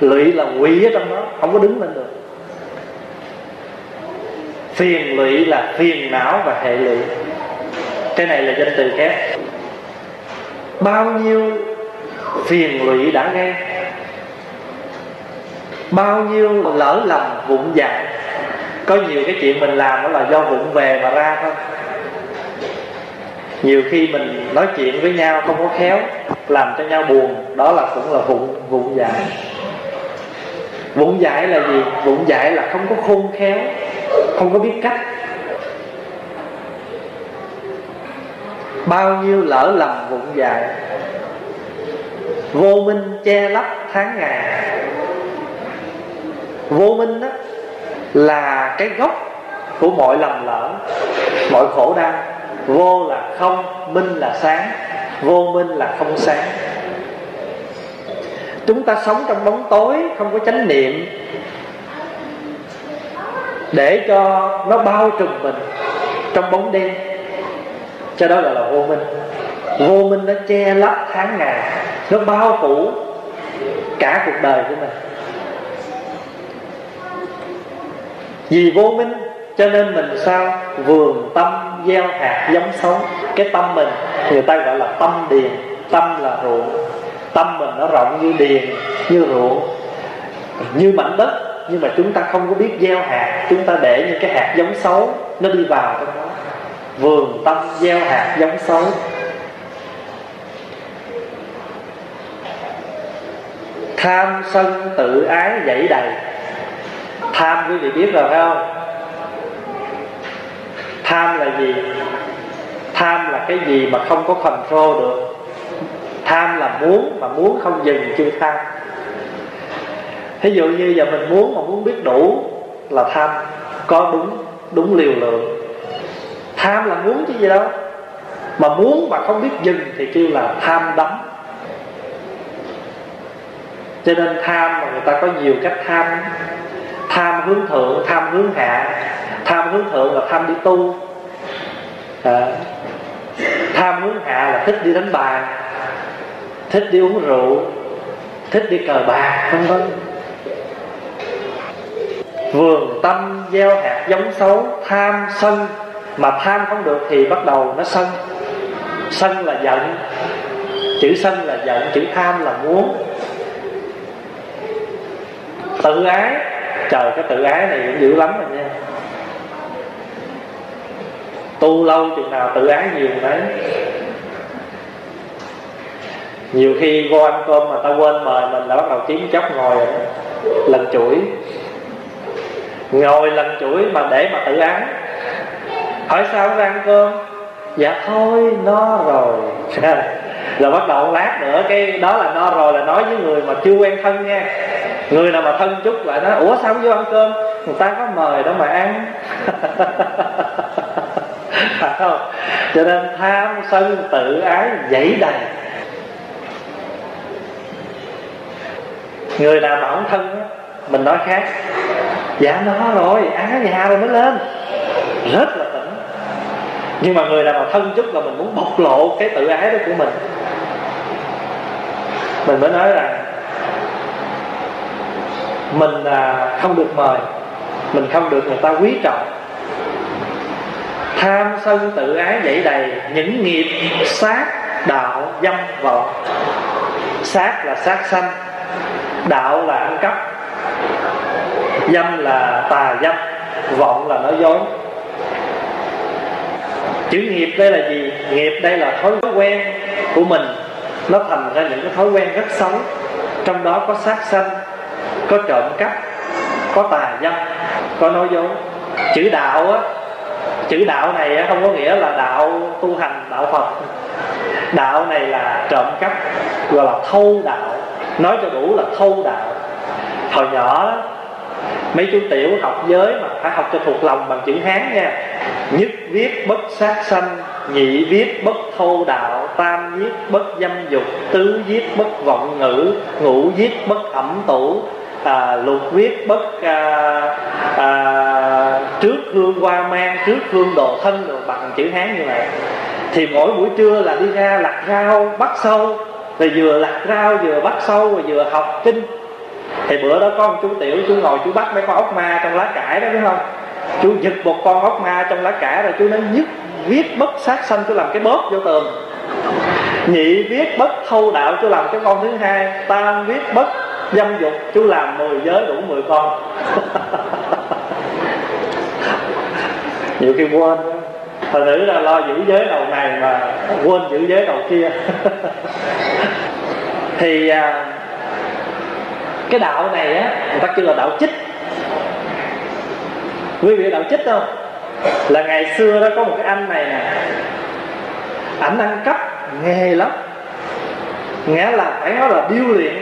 Lụy là quỷ ở trong đó, không có đứng lên được. Phiền lụy là phiền não và hệ lụy. Cái này là danh từ kép. Bao nhiêu phiền lụy đã gây bao nhiêu lỡ lầm vụng dại có nhiều cái chuyện mình làm đó là do vụng về mà ra thôi. Nhiều khi mình nói chuyện với nhau không có khéo làm cho nhau buồn, đó là cũng là vụng vụng dại. Vụng dại là gì? Vụng dại là không có khôn khéo, không có biết cách. Bao nhiêu lỡ lầm vụng dại, vô minh che lấp tháng ngày. Vô minh đó là cái gốc của mọi lầm lỡ, mọi khổ đau. Vô là không, minh là sáng vô minh là không sáng. Chúng ta sống trong bóng tối, không có chánh niệm, để cho nó bao trùm mình trong bóng đêm. Cho đó gọi là vô minh. Vô minh nó che lấp tháng ngày, nó bao phủ cả cuộc đời của mình. Vì vô minh cho nên mình sao? Vườn tâm gieo hạt giống xấu cái tâm mình, người ta gọi là tâm điền. Tâm là ruộng tâm mình nó rộng như điền, như ruộng như mảnh đất, nhưng mà chúng ta không có biết gieo hạt. Chúng ta để những cái hạt giống xấu, nó đi vào trong đó. Vườn tâm gieo hạt giống xấu. Tham sân tự ái dãy đầy. Tham quý vị biết rồi phải không? Tham là gì? Tham là cái gì mà không có control được? Tham là muốn mà muốn không dừng chưa tham. Thí dụ như giờ mình muốn mà muốn biết đủ là tham, có đúng đúng liều lượng. Tham là muốn chứ gì đâu. Mà muốn mà không biết dừng thì kêu là tham đắm. Cho nên tham mà người ta có nhiều cách tham. Tham hướng thượng, tham hướng hạ tham hướng thượng là tham đi tu. À, tham hướng hạ là thích đi đánh bài thích đi uống rượu thích đi cờ bạc vân vân. Vườn tâm gieo hạt giống xấu tham sân. Mà tham không được thì bắt đầu nó sân. Sân là giận. Chữ sân là giận chữ tham là muốn. Tự ái. Trời cái tự ái này cũng dữ lắm rồi nha tu lâu, chừng nào tự ái nhiều đấy. Nhiều khi vô ăn cơm mà ta quên mời mình là bắt đầu kiếm chốc ngồi rồi lần chuỗi. Ngồi lần chuỗi mà để mà tự ái. Hỏi sao ra ăn cơm? Dạ thôi, no rồi. [LAUGHS] Rồi bắt đầu lát nữa cái đó là no rồi, là nói với người mà chưa quen thân nha. Người nào mà thân chút lại nói, ủa sao không vô ăn cơm? Người ta có mời đâu mà ăn. [LAUGHS] phải không? Cho nên tham sân tự ái dãy đầy. Người nào mà không thân mình nói khác. Dạ nó rồi á nhà rồi mới lên. Rất là tỉnh. Nhưng mà người nào mà thân chút là mình muốn bộc lộ cái tự ái đó của mình. Mình mới nói rằng mình à, không được mời mình không được người ta quý trọng tham sân tự ái dậy đầy những nghiệp, sát đạo dâm vọng. Sát là sát sanh, đạo là ăn cắp, dâm là tà dâm, vọng là nói dối. Chữ nghiệp đây là gì? Nghiệp đây là thói quen của mình. Nó thành ra những cái thói quen rất xấu. Trong đó có sát sanh, có trộm cắp, có tà dâm, có nói dối. Chữ đạo á chữ đạo này không có nghĩa là đạo tu hành, đạo phật. Đạo này là trộm cắp, gọi là thâu đạo. Nói cho đủ là thâu đạo. Hồi nhỏ, mấy chú tiểu học giới mà phải học cho thuộc lòng bằng chữ hán nha. Nhất viết bất sát sanh, nhị viết bất thâu đạo, tam viết bất dâm dục, tứ viết bất vọng ngữ, ngũ viết bất ẩm tủ à, lục viết bất à, à, trước hương hoa mang trước hương đồ thân rồi bằng chữ hán như vậy. Thì mỗi buổi trưa là đi ra lặt rau bắt sâu rồi vừa lặt rau vừa bắt sâu rồi vừa học kinh. Thì bữa đó có một chú tiểu chú ngồi chú bắt mấy con ốc ma trong lá cải đó biết không? Chú giật một con ốc ma trong lá cải rồi chú nói nhất viết bất sát sanh chú làm cái bóp vô tường. Nhị viết bất thâu đạo chú làm cái con thứ hai. Tam viết bất dâm dục chú làm 10 giới đủ 10 con. Nhiều khi quên. Thật nữ là lo giữ giới đầu này mà quên giữ giới đầu kia. Thì à, cái đạo này á người ta kêu là đạo chích. Quý vị đạo chích không là ngày xưa đó có một cái anh này nè ảnh ăn cắp nghề lắm. Nghĩa là phải nói là điêu luyện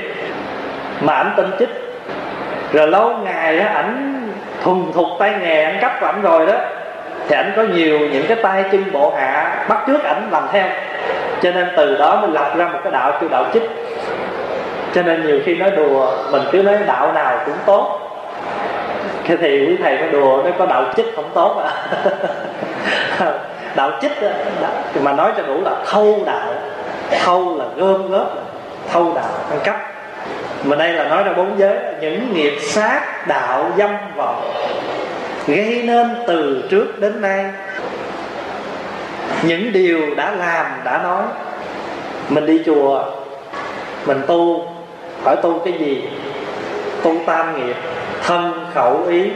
mà ảnh tin chích. Rồi lâu ngày á ảnh thuần thục tay nghề ăn cắp của ảnh rồi đó thì ảnh có nhiều những cái tay chân bộ hạ bắt trước ảnh làm theo. Cho nên từ đó mình lập ra một cái đạo kêu đạo chích. Cho nên nhiều khi nói đùa mình cứ nói đạo nào cũng tốt. Cái thì quý thầy nói đùa nó có đạo chích không tốt à. [LAUGHS] Đạo chích đó, mà nói cho đủ là thâu đạo. Thâu là gom góp thâu đạo ăn cắp mà đây là nói ra bốn giới. Những nghiệp sát đạo dâm vọng gây nên từ trước đến nay. Những điều đã làm, đã nói. Mình đi chùa, mình tu. Hỏi tu cái gì? Tu tam nghiệp, thân khẩu ý.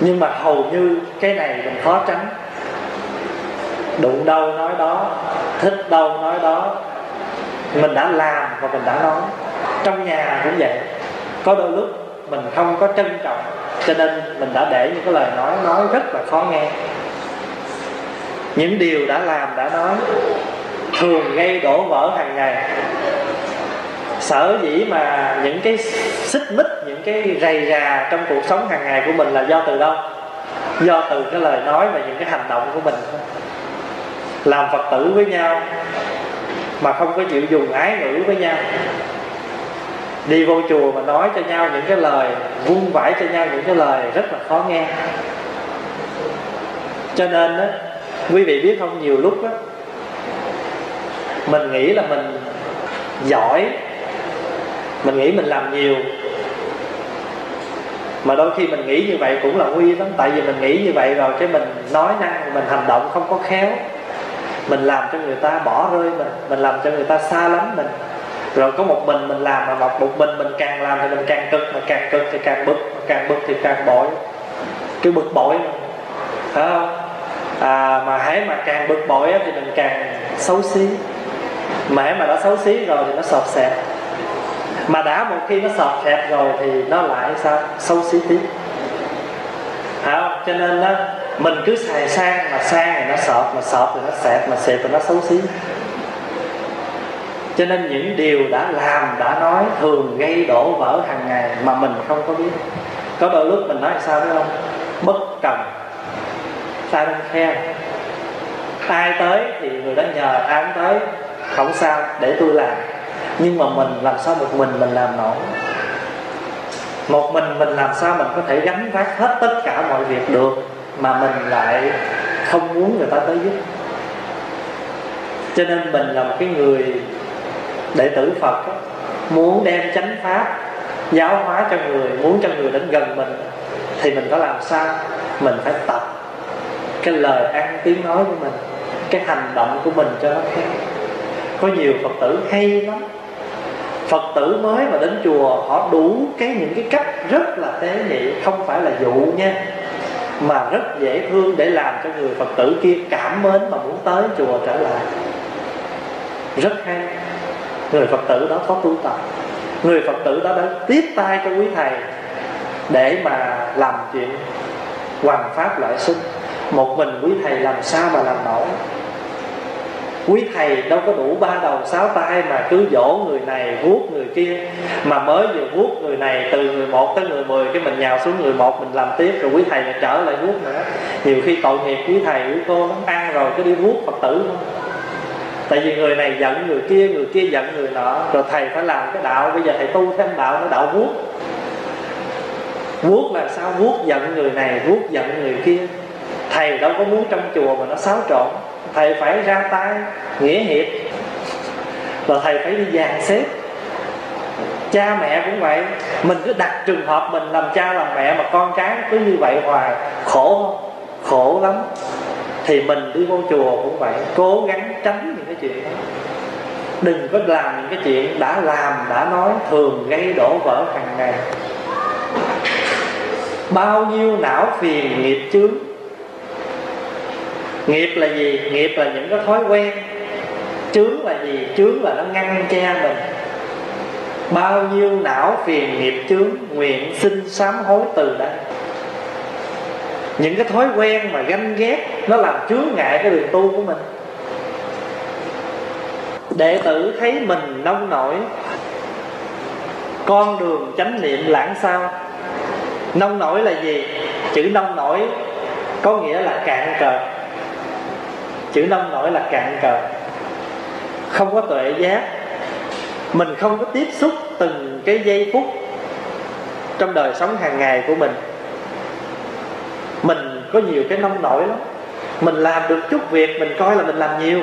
Nhưng mà hầu như cái này mình khó tránh. Đụng đâu nói đó, thích đâu nói đó. Mình đã làm và mình đã nói trong nhà cũng vậy. Có đôi lúc mình không có trân trọng, cho nên mình đã để những cái lời nói nói rất là khó nghe. Những điều đã làm, đã nói, thường gây đổ vỡ hàng ngày. Sở dĩ mà những cái xích mích, những cái rầy rà trong cuộc sống hàng ngày của mình là do từ đâu? Do từ cái lời nói và những cái hành động của mình. Làm phật tử với nhau mà không có chịu dùng ái ngữ với nhau đi vô chùa mà nói cho nhau những cái lời vung vãi cho nhau những cái lời rất là khó nghe. Cho nên đó, quý vị biết không nhiều lúc đó, mình nghĩ là mình giỏi mình nghĩ mình làm nhiều. Mà đôi khi mình nghĩ như vậy cũng là nguy lắm tại vì mình nghĩ như vậy rồi cái mình nói năng mình hành động không có khéo. Mình làm cho người ta bỏ rơi mình mình làm cho người ta xa lắm mình rồi có một mình mình làm mà một, một mình mình càng làm thì mình càng cực mà càng cực thì càng bực mà càng bực thì càng bội. Cái bực bội. Phải không? À, mà hãy mà càng bực bội thì mình càng xấu xí. Mà hãy mà đã xấu xí rồi thì nó sọt sẹp, mà đã một khi nó sọt sẹp rồi thì nó lại sao? Xấu xí tiếp. Phải không? Cho nên đó mình cứ xài sang mà sang thì nó sọt mà sọt thì nó sẹt, mà sẹt thì nó xấu xí cho nên những điều đã làm, đã nói thường gây đổ vỡ hàng ngày mà mình không có biết. Có đôi lúc mình nói sao phải không? Bất cần ta đang khen ai tới thì người đó nhờ, ai tới, không sao, để tôi làm. Nhưng mà mình làm sao một mình mình làm nổi? Một mình mình làm sao mình có thể gánh vác hết tất cả mọi việc được mà mình lại không muốn người ta tới giúp? Cho nên mình là một cái người đệ tử phật muốn đem chánh pháp giáo hóa cho người, muốn cho người đến gần mình, thì mình có làm sao? Mình phải tập cái lời ăn tiếng nói của mình, cái hành động của mình cho nó khác. Có nhiều phật tử hay lắm. Phật tử mới mà đến chùa, họ đủ cái những cái cách rất là tế nhị, không phải là dụ nha, mà rất dễ thương để làm cho người phật tử kia cảm mến mà muốn tới chùa trở lại. Rất hay người phật tử đó có tu tập người phật tử đó đã tiếp tay cho quý thầy để mà làm chuyện hoàn pháp lợi sinh. Một mình quý thầy làm sao mà làm nổi? Quý thầy đâu có đủ ba đầu sáu tay mà cứ dỗ người này, vuốt người kia, mà mới vừa vuốt người này từ người một tới người mười, cái mình nhào xuống người một, mình làm tiếp, rồi quý thầy lại trở lại vuốt nữa. Nhiều khi tội nghiệp quý thầy, quý cô ăn rồi cứ đi vuốt phật tử không tại vì người này giận, người kia người kia giận, người nọ. Rồi thầy phải làm cái đạo. Bây giờ thầy tu thêm đạo nó đạo vuốt. Vuốt là sao? Vuốt giận người này, vuốt giận người kia. Thầy đâu có muốn trong chùa mà nó xáo trộn. Thầy phải ra tay, nghĩa hiệp. Rồi thầy phải đi dàn xếp. Cha mẹ cũng vậy. Mình cứ đặt trường hợp mình làm cha làm mẹ mà con cái cứ như vậy hoài. Khổ không? Khổ lắm thì mình đi vô chùa cũng vậy, cố gắng tránh những cái chuyện đó. Đừng có làm những cái chuyện đã làm, đã nói, thường gây đổ vỡ hàng ngày. Bao nhiêu não phiền nghiệp chướng. Nghiệp là gì? Nghiệp là những cái thói quen. Chướng là gì? Chướng là nó ngăn che mình. Bao nhiêu não phiền nghiệp chướng, nguyện xin sám hối từ đây những cái thói quen mà ganh ghét, nó làm chướng ngại cái đường tu của mình. Đệ tử thấy mình nông nổi, con đường chánh niệm lãng sao? Nông nổi là gì? Chữ nông nổi có nghĩa là cạn cờ. Chữ nông nổi là cạn cờ. Không có tuệ giác. Mình không có tiếp xúc từng cái giây phút trong đời sống hàng ngày của mình mình có nhiều cái nông nổi lắm. Mình làm được chút việc, mình coi là mình làm nhiều.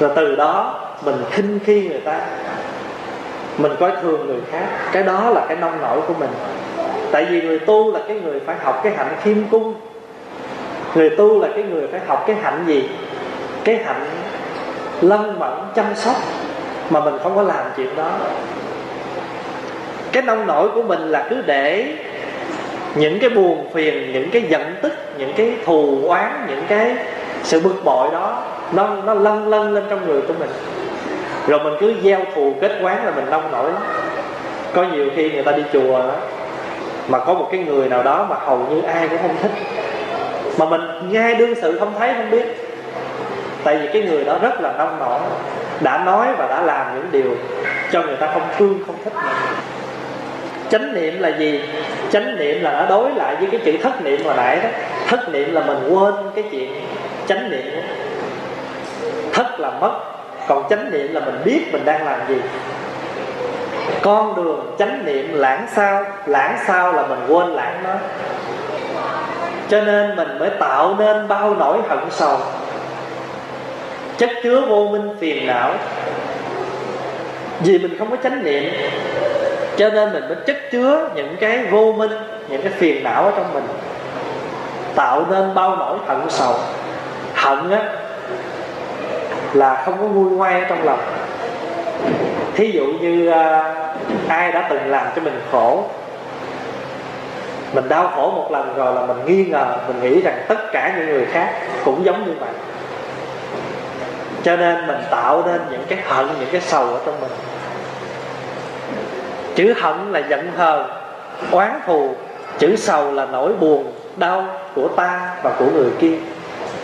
Rồi từ đó, mình khinh khi người ta. Mình coi thường người khác. Cái đó là cái nông nổi của mình. Tại vì người tu là cái người phải học cái hạnh khiêm cung. Người tu là cái người phải học cái hạnh gì? Cái hạnh lân mẫn chăm sóc. Mà mình không có làm chuyện đó. Cái nông nổi của mình là cứ để những cái buồn phiền những cái giận tức những cái thù oán những cái sự bực bội đó nó nó lân lân lên trong người của mình. Rồi mình cứ gieo thù kết quán là mình nông nổi có nhiều khi người ta đi chùa đó, mà có một cái người nào đó mà hầu như ai cũng không thích. Mà mình ngay đương sự không thấy không biết. Tại vì cái người đó rất là nông nổi đã nói và đã làm những điều cho người ta không thương không thích mình chánh niệm là gì? Chánh niệm là nó đối lại với cái chữ thất niệm hồi nãy đó. Thất niệm là mình quên cái chuyện chánh niệm. Đó. thất là mất, còn chánh niệm là mình biết mình đang làm gì. Con đường chánh niệm lãng sao lãng sao là mình quên lãng nó. Cho nên mình mới tạo nên bao nỗi hận sầu. Chất chứa vô minh phiền não. Vì mình không có chánh niệm cho nên mình mới chất chứa những cái vô minh những cái phiền não ở trong mình. Tạo nên bao nỗi hận sầu. Hận á là không có vui ngoai ở trong lòng. Thí dụ như à, ai đã từng làm cho mình khổ mình đau khổ một lần rồi là mình nghi ngờ mình nghĩ rằng tất cả những người khác cũng giống như vậy. Cho nên mình tạo nên những cái hận những cái sầu ở trong mình chữ hận là giận hờn, oán thù, chữ sầu là nỗi buồn, đau của ta và của người kia.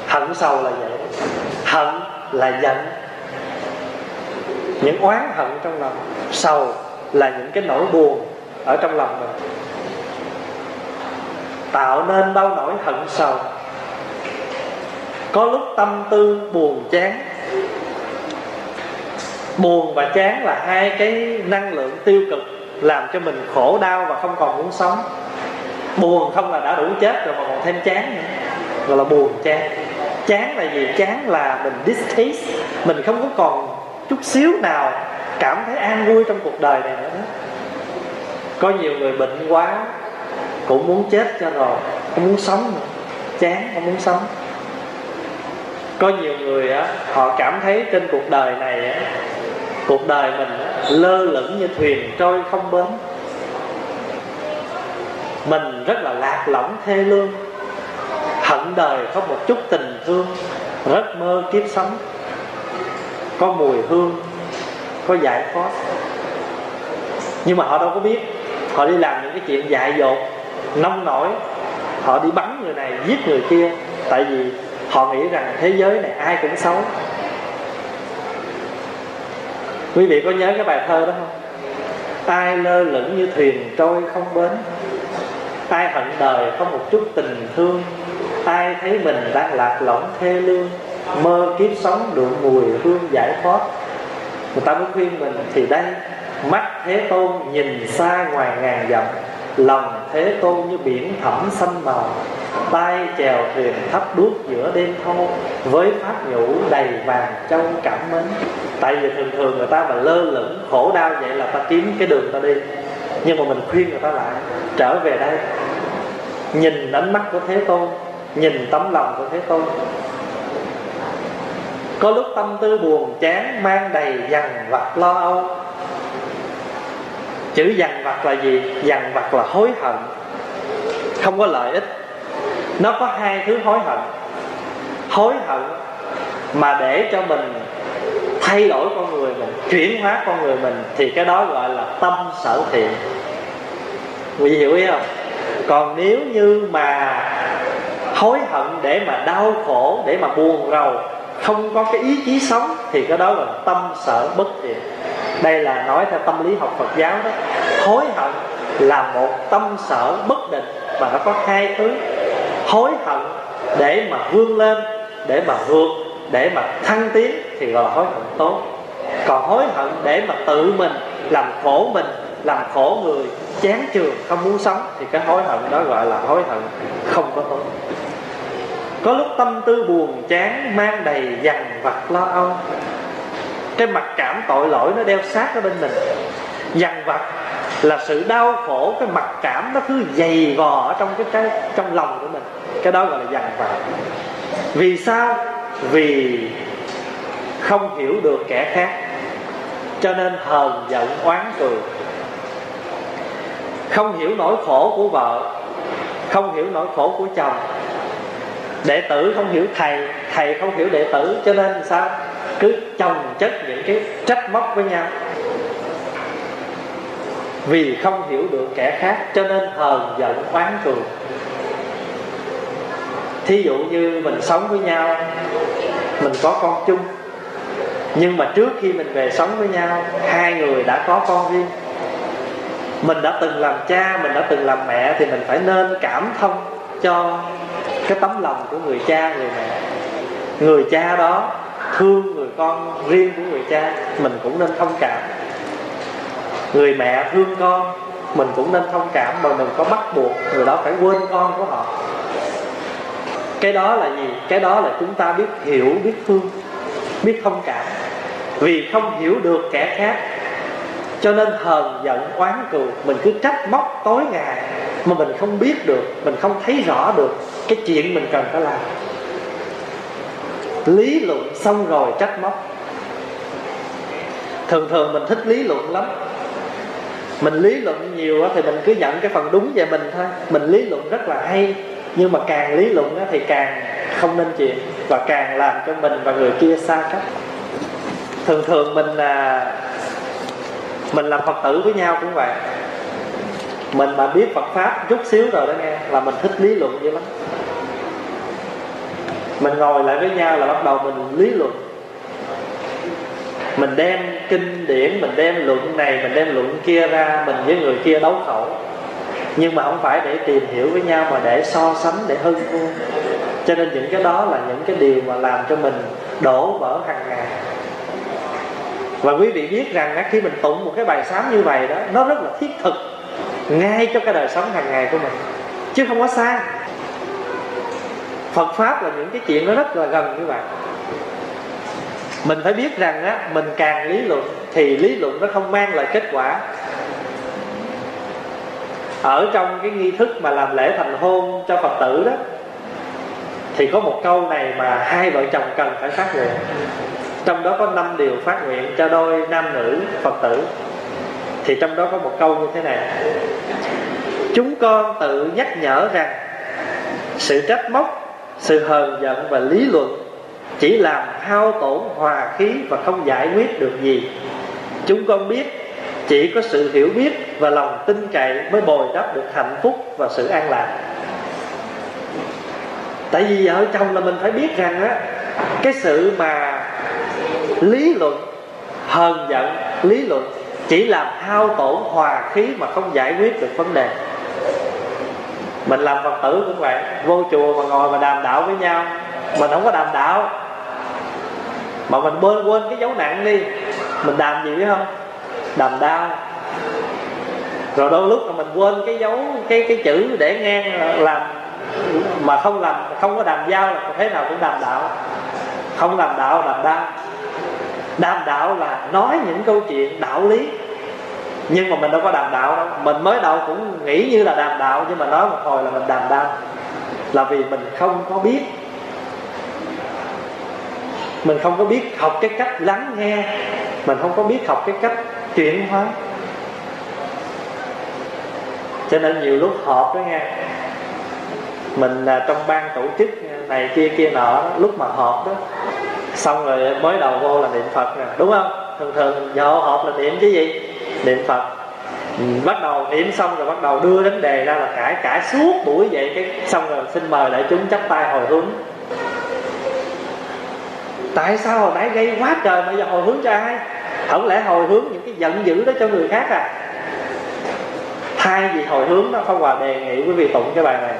Hận sầu là vậy, hận là giận. Những oán hận trong lòng, sầu là những cái nỗi buồn ở trong lòng mình. Tạo nên bao nỗi hận sầu. Có lúc tâm tư buồn chán. Buồn và chán là hai cái năng lượng tiêu cực làm cho mình khổ đau và không còn muốn sống. Buồn không là đã đủ chết rồi mà còn thêm chán nữa. Gọi là buồn, chán. Chán là gì? Chán là mình distaste. Mình không có còn chút xíu nào cảm thấy an vui trong cuộc đời này nữa. Có nhiều người bệnh quá, cũng muốn chết cho rồi, không muốn sống nữa. Chán, không muốn sống. Có nhiều người á, họ cảm thấy trên cuộc đời này á cuộc đời mình lơ lửng như thuyền trôi không bến. Mình rất là lạc lõng thê lương. Hận đời có một chút tình thương, rất mơ kiếp sống. Có mùi hương, có giải thoát. Nhưng mà họ đâu có biết, họ đi làm những cái chuyện dại dột, nông nổi. Họ đi bắn người này, giết người kia. Tại vì họ nghĩ rằng thế giới này ai cũng xấu quý vị có nhớ cái bài thơ đó không? Ai lơ lửng như thuyền trôi không bến, ai hận đời không một chút tình thương, ai thấy mình đang lạc lõng thê lương, mơ kiếp sống đượm mùi hương giải thoát. Người ta mới khuyên mình thì đây, mắt thế tôn nhìn xa ngoài ngàn dặm lòng thế tôn như biển thẳm xanh màu, tay chèo thuyền thắp đuốc giữa đêm thâu, với pháp nhũ đầy vàng châu cảm mến. Tại vì thường thường người ta mà lơ lửng, khổ đau vậy là ta kiếm cái đường ta đi. Nhưng mà mình khuyên người ta lại, trở về đây. Nhìn ánh mắt của thế tôn, nhìn tấm lòng của thế tôn. Có lúc tâm tư buồn chán, mang đầy dằn vặt lo âu chữ dằn vặt là gì? Dằn vặt là hối hận. Không có lợi ích. Nó có hai thứ hối hận. Hối hận mà để cho mình thay đổi con người mình, chuyển hóa con người mình, thì cái đó gọi là tâm sở thiện. Quý vị hiểu ý không? Còn nếu như mà hối hận để mà đau khổ, để mà buồn rầu, không có cái ý chí sống, thì cái đó là tâm sở bất thiện đây là nói theo tâm lý học Phật giáo đó. Hối hận là một tâm sở bất định và nó có hai thứ. Hối hận để mà vươn lên, để mà vượt, để mà thăng tiến thì gọi là hối hận tốt. Còn hối hận để mà tự mình làm khổ mình, làm khổ người, chán trường không muốn sống thì cái hối hận đó gọi là hối hận không có tốt. Có lúc tâm tư buồn chán, mang đầy dằn vặt lo âu cái mặt cảm tội lỗi nó đeo sát ở bên mình. Dằn vặt là sự đau khổ cái mặt cảm nó cứ dày vò ở trong cái, cái trong lòng của mình. Cái đó gọi là dằn vặt. Vì sao? Vì không hiểu được kẻ khác. Cho nên hờn giận oán cười. Không hiểu nỗi khổ của vợ. Không hiểu nỗi khổ của chồng. Đệ tử không hiểu thầy. Thầy không hiểu đệ tử. Cho nên sao? Cứ chồng chất những cái trách móc với nhau. Vì không hiểu được kẻ khác, cho nên hờn giận oán cường thí dụ như mình sống với nhau, mình có con chung, nhưng mà trước khi mình về sống với nhau, hai người đã có con riêng. Mình đã từng làm cha, mình đã từng làm mẹ, thì mình phải nên cảm thông cho cái tấm lòng của người cha, người mẹ. Người cha đó thương con riêng của người cha, mình cũng nên thông cảm. Người mẹ thương con, mình cũng nên thông cảm mà mình có bắt buộc người đó phải quên con của họ. Cái đó là gì? Cái đó là chúng ta biết hiểu, biết thương, biết thông cảm. Vì không hiểu được kẻ khác, cho nên hờn giận, oán cừu, mình cứ trách móc tối ngày mà mình không biết được, mình không thấy rõ được cái chuyện mình cần phải làm lý luận xong rồi trách móc. Thường thường mình thích lý luận lắm. Mình lý luận nhiều thì mình cứ nhận cái phần đúng về mình thôi. Mình lý luận rất là hay, nhưng mà càng lý luận thì càng không nên chuyện và càng làm cho mình và người kia xa cách. Thường thường mình là mình làm phật tử với nhau cũng vậy. Mình mà biết phật pháp chút xíu rồi đó nghe, là mình thích lý luận dữ lắm mình ngồi lại với nhau là bắt đầu mình lý luận. Mình đem kinh điển, mình đem luận này, mình đem luận kia ra, mình với người kia đấu khẩu. Nhưng mà không phải để tìm hiểu với nhau, mà để so sánh, để hơn thua cho nên những cái đó là những cái điều mà làm cho mình đổ vỡ hàng ngày. Và quý vị biết rằng khi mình tụng một cái bài sám như vậy đó, nó rất là thiết thực, ngay cho cái đời sống hàng ngày của mình, chứ không có xa Phật pháp là những cái chuyện nó rất là gần như bạn. mình phải biết rằng á, mình càng lý luận thì lý luận nó không mang lại kết quả. Ở trong cái nghi thức mà làm lễ thành hôn cho phật tử đó, thì có một câu này mà hai vợ chồng cần phải phát nguyện. Trong đó có năm điều phát nguyện cho đôi nam nữ phật tử. Thì trong đó có một câu như thế này. Chúng con tự nhắc nhở rằng, sự trách móc sự hờn giận và lý luận chỉ làm hao tổn hòa khí và không giải quyết được gì. Chúng con biết, chỉ có sự hiểu biết và lòng tin cậy mới bồi đắp được hạnh phúc và sự an lạc. Tại vì ở trong là mình phải biết rằng á, cái sự mà lý luận, hờn giận, lý luận chỉ làm hao tổn hòa khí mà không giải quyết được vấn đề mình làm phật tử cũng vậy, vô chùa mà ngồi mà đàm đạo với nhau. Mình không có đàm đạo, mà mình quên quên cái dấu nặng đi. Mình đàm gì biết không? Đàm đau. Rồi đôi lúc là mình quên cái dấu, cái cái chữ để ngang làm, mà không làm, không có đàm giao là thế nào cũng đàm đạo. Không làm đạo, đàm đau. Đàm đạo là nói những câu chuyện đạo lý nhưng mà mình đâu có đàm đạo đâu. Mình mới đầu cũng nghĩ như là đàm đạo, nhưng mà nói một hồi là mình đàm đạo. Là vì mình không có biết. Mình không có biết học cái cách lắng nghe. Mình không có biết học cái cách chuyển hóa. Cho nên nhiều lúc họp đó nghe mình là trong ban tổ chức này kia kia nọ, lúc mà họp đó, xong rồi mới đầu vô là niệm phật nè, đúng không? Thường thường, giờ họp là niệm chứ gì? Niệm phật. Ừ, bắt đầu niệm xong rồi bắt đầu đưa đến đề ra là cãi cãi suốt buổi vậy cái xong rồi xin mời đại chúng chắp tay hồi hướng. Tại sao hồi nãy gây quá trời mà giờ hồi hướng cho ai? Không lẽ hồi hướng những cái giận dữ đó cho người khác à? Thay vì hồi hướng đó không hòa đề nghị quý vị tụng cái bài này.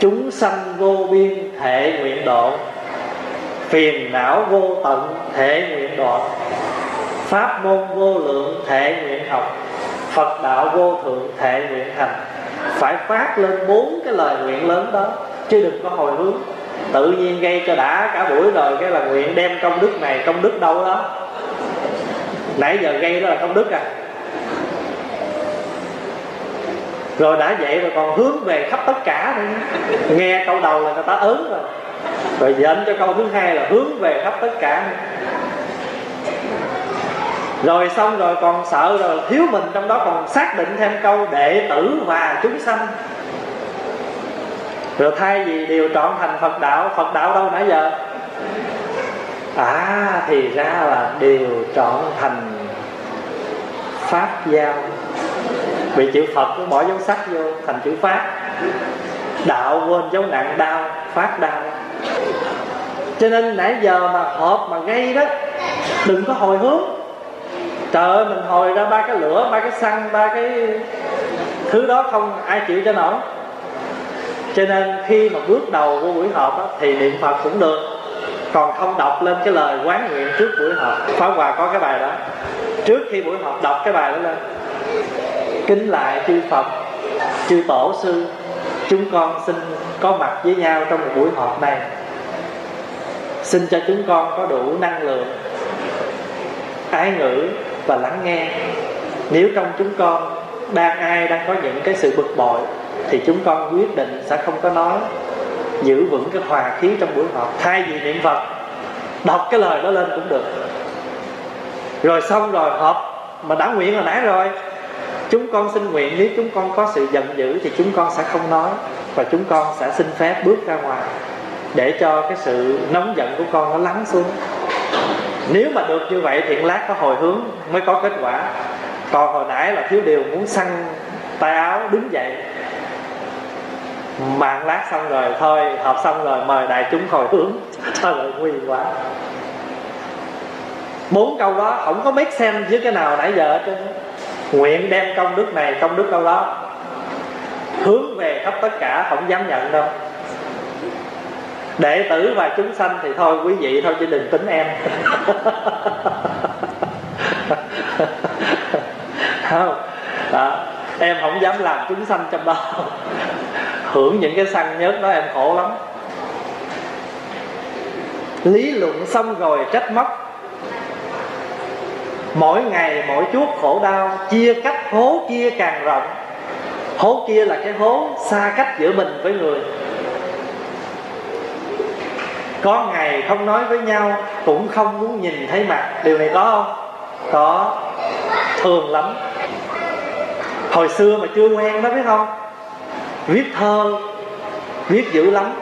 Chúng sanh vô biên thể nguyện độ phiền não vô tận thể nguyện độ pháp môn vô lượng thể nguyện học, phật đạo vô thượng thể nguyện hành. Phải phát lên bốn cái lời nguyện lớn đó, chứ đừng có hồi hướng. Tự nhiên gây cho đã cả buổi rồi, cái là nguyện đem công đức này, công đức đâu đó. Nãy giờ gây đó là công đức à. Rồi đã vậy rồi còn hướng về khắp tất cả nữa. Nghe câu đầu là người ta ớn rồi. Rồi dẫn cho câu thứ hai là hướng về khắp tất cả rồi xong rồi còn sợ rồi, thiếu mình trong đó còn xác định thêm câu đệ tử và chúng sanh. Rồi thay vì điều trọn thành phật đạo phật đạo đâu nãy giờ? À thì ra là điều trọn thành pháp giao. Bị chữ phật nó bỏ dấu sắc vô, thành chữ pháp. Đạo quên dấu nặng đau phát đau. Cho nên nãy giờ mà họp mà gây đó, đừng có hồi hướng trời ơi mình hồi ra ba cái lửa ba cái xăng ba cái thứ đó không ai chịu cho nổi. Cho nên khi mà bước đầu của buổi họp đó, thì niệm phật cũng được. Còn không đọc lên cái lời quán nguyện trước buổi họp. Pháp Hòa có cái bài đó. Trước khi buổi họp đọc cái bài đó lên. Kính lại chư Phật Chư Tổ Sư Chúng con xin có mặt với nhau trong một buổi họp này. Xin cho chúng con có đủ năng lượng Ái ngữ và lắng nghe. Nếu trong chúng con đang ai đang có những cái sự bực bội, Thì chúng con quyết định sẽ không có nói. Giữ vững cái hòa khí trong buổi họp. Thay vì niệm Phật, Đọc cái lời đó lên cũng được. Rồi xong rồi, họp Mà đã nguyện hồi nãy rồi. Chúng con xin nguyện, nếu chúng con có sự giận dữ Thì chúng con sẽ không nói Và chúng con sẽ xin phép bước ra ngoài Để cho cái sự nóng giận của con nó lắng xuống. Nếu mà được như vậy thì lát có hồi hướng mới có kết quả. Còn hồi nãy là thiếu điều muốn săn tay áo đứng dậy. Mạng lát xong rồi, thôi học xong rồi, mời đại chúng hồi hướng. [LAUGHS] Sao lại nguy quá. Bốn câu đó không có make sense với cái nào nãy giờ hết nguyện đem công đức này, công đức câu đó. Hướng về khắp tất cả, không dám nhận đâu đệ tử và chúng sanh thì thôi, quý vị thôi chứ đừng tính em. Không đó. em không dám làm chúng sanh trong đó. Hưởng những cái săn nhớt đó em khổ lắm. Lý luận xong rồi trách móc. Mỗi ngày, mỗi chút khổ đau, chia cách hố kia càng rộng. Hố kia là cái hố xa cách giữa mình với người có ngày không nói với nhau, cũng không muốn nhìn thấy mặt. Điều này có không? Có. Thường lắm. Hồi xưa mà chưa quen đó, biết không? Viết thơ, viết dữ lắm.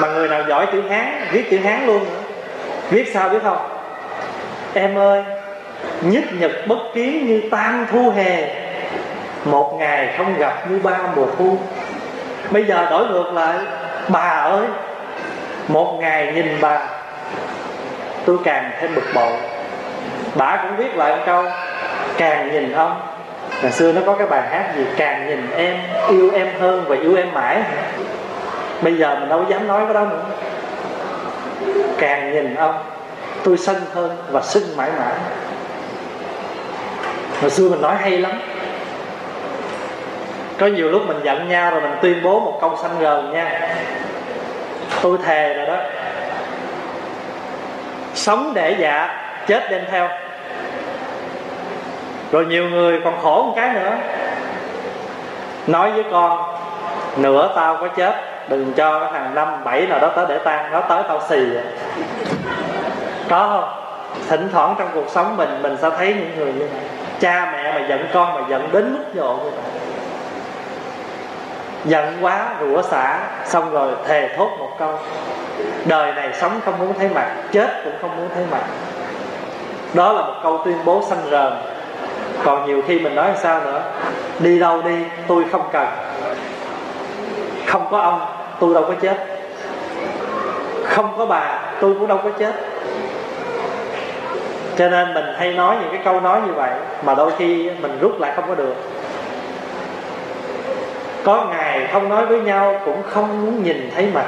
Mà người nào giỏi chữ hán, viết chữ hán luôn nữa. Viết sao biết không? Em ơi, nhất nhật bất kiến như tam thu hè. Một ngày không gặp như ba mùa thu. Bây giờ đổi ngược lại. Bà ơi một ngày nhìn bà, tôi càng thêm bực bội. Bà cũng viết lại một câu, càng nhìn ông. Ngày xưa nó có cái bài hát gì, càng nhìn em, yêu em hơn và yêu em mãi. Bây giờ mình đâu dám nói cái đó nữa. Càng nhìn ông, tôi sân hơn và sưng mãi mãi. Hồi xưa mình nói hay lắm. Có nhiều lúc mình giận nhau rồi mình tuyên bố một câu xanh gờn nha tôi thề rồi đó. Sống để dạ chết đem theo. Rồi nhiều người còn khổ một cái nữa. Nói với con, nửa tao có chết, đừng cho cái thằng năm bảy nào đó tới để tan, nó tới tao xì vậy. có không? Thỉnh thoảng trong cuộc sống mình mình sẽ thấy những người như vậy. Cha mẹ mà giận con mà giận đến mức độ như vậy giận quá, rủa xả. Xong rồi thề thốt một câu. Đời này sống không muốn thấy mặt, chết cũng không muốn thấy mặt. Đó là một câu tuyên bố xanh rờn còn nhiều khi mình nói sao nữa? Đi đâu đi, tôi không cần. Không có ông, tôi đâu có chết. Không có bà, tôi cũng đâu có chết. Cho nên mình hay nói những cái câu nói như vậy, mà đôi khi mình rút lại không có được có ngày không nói với nhau cũng không muốn nhìn thấy mặt.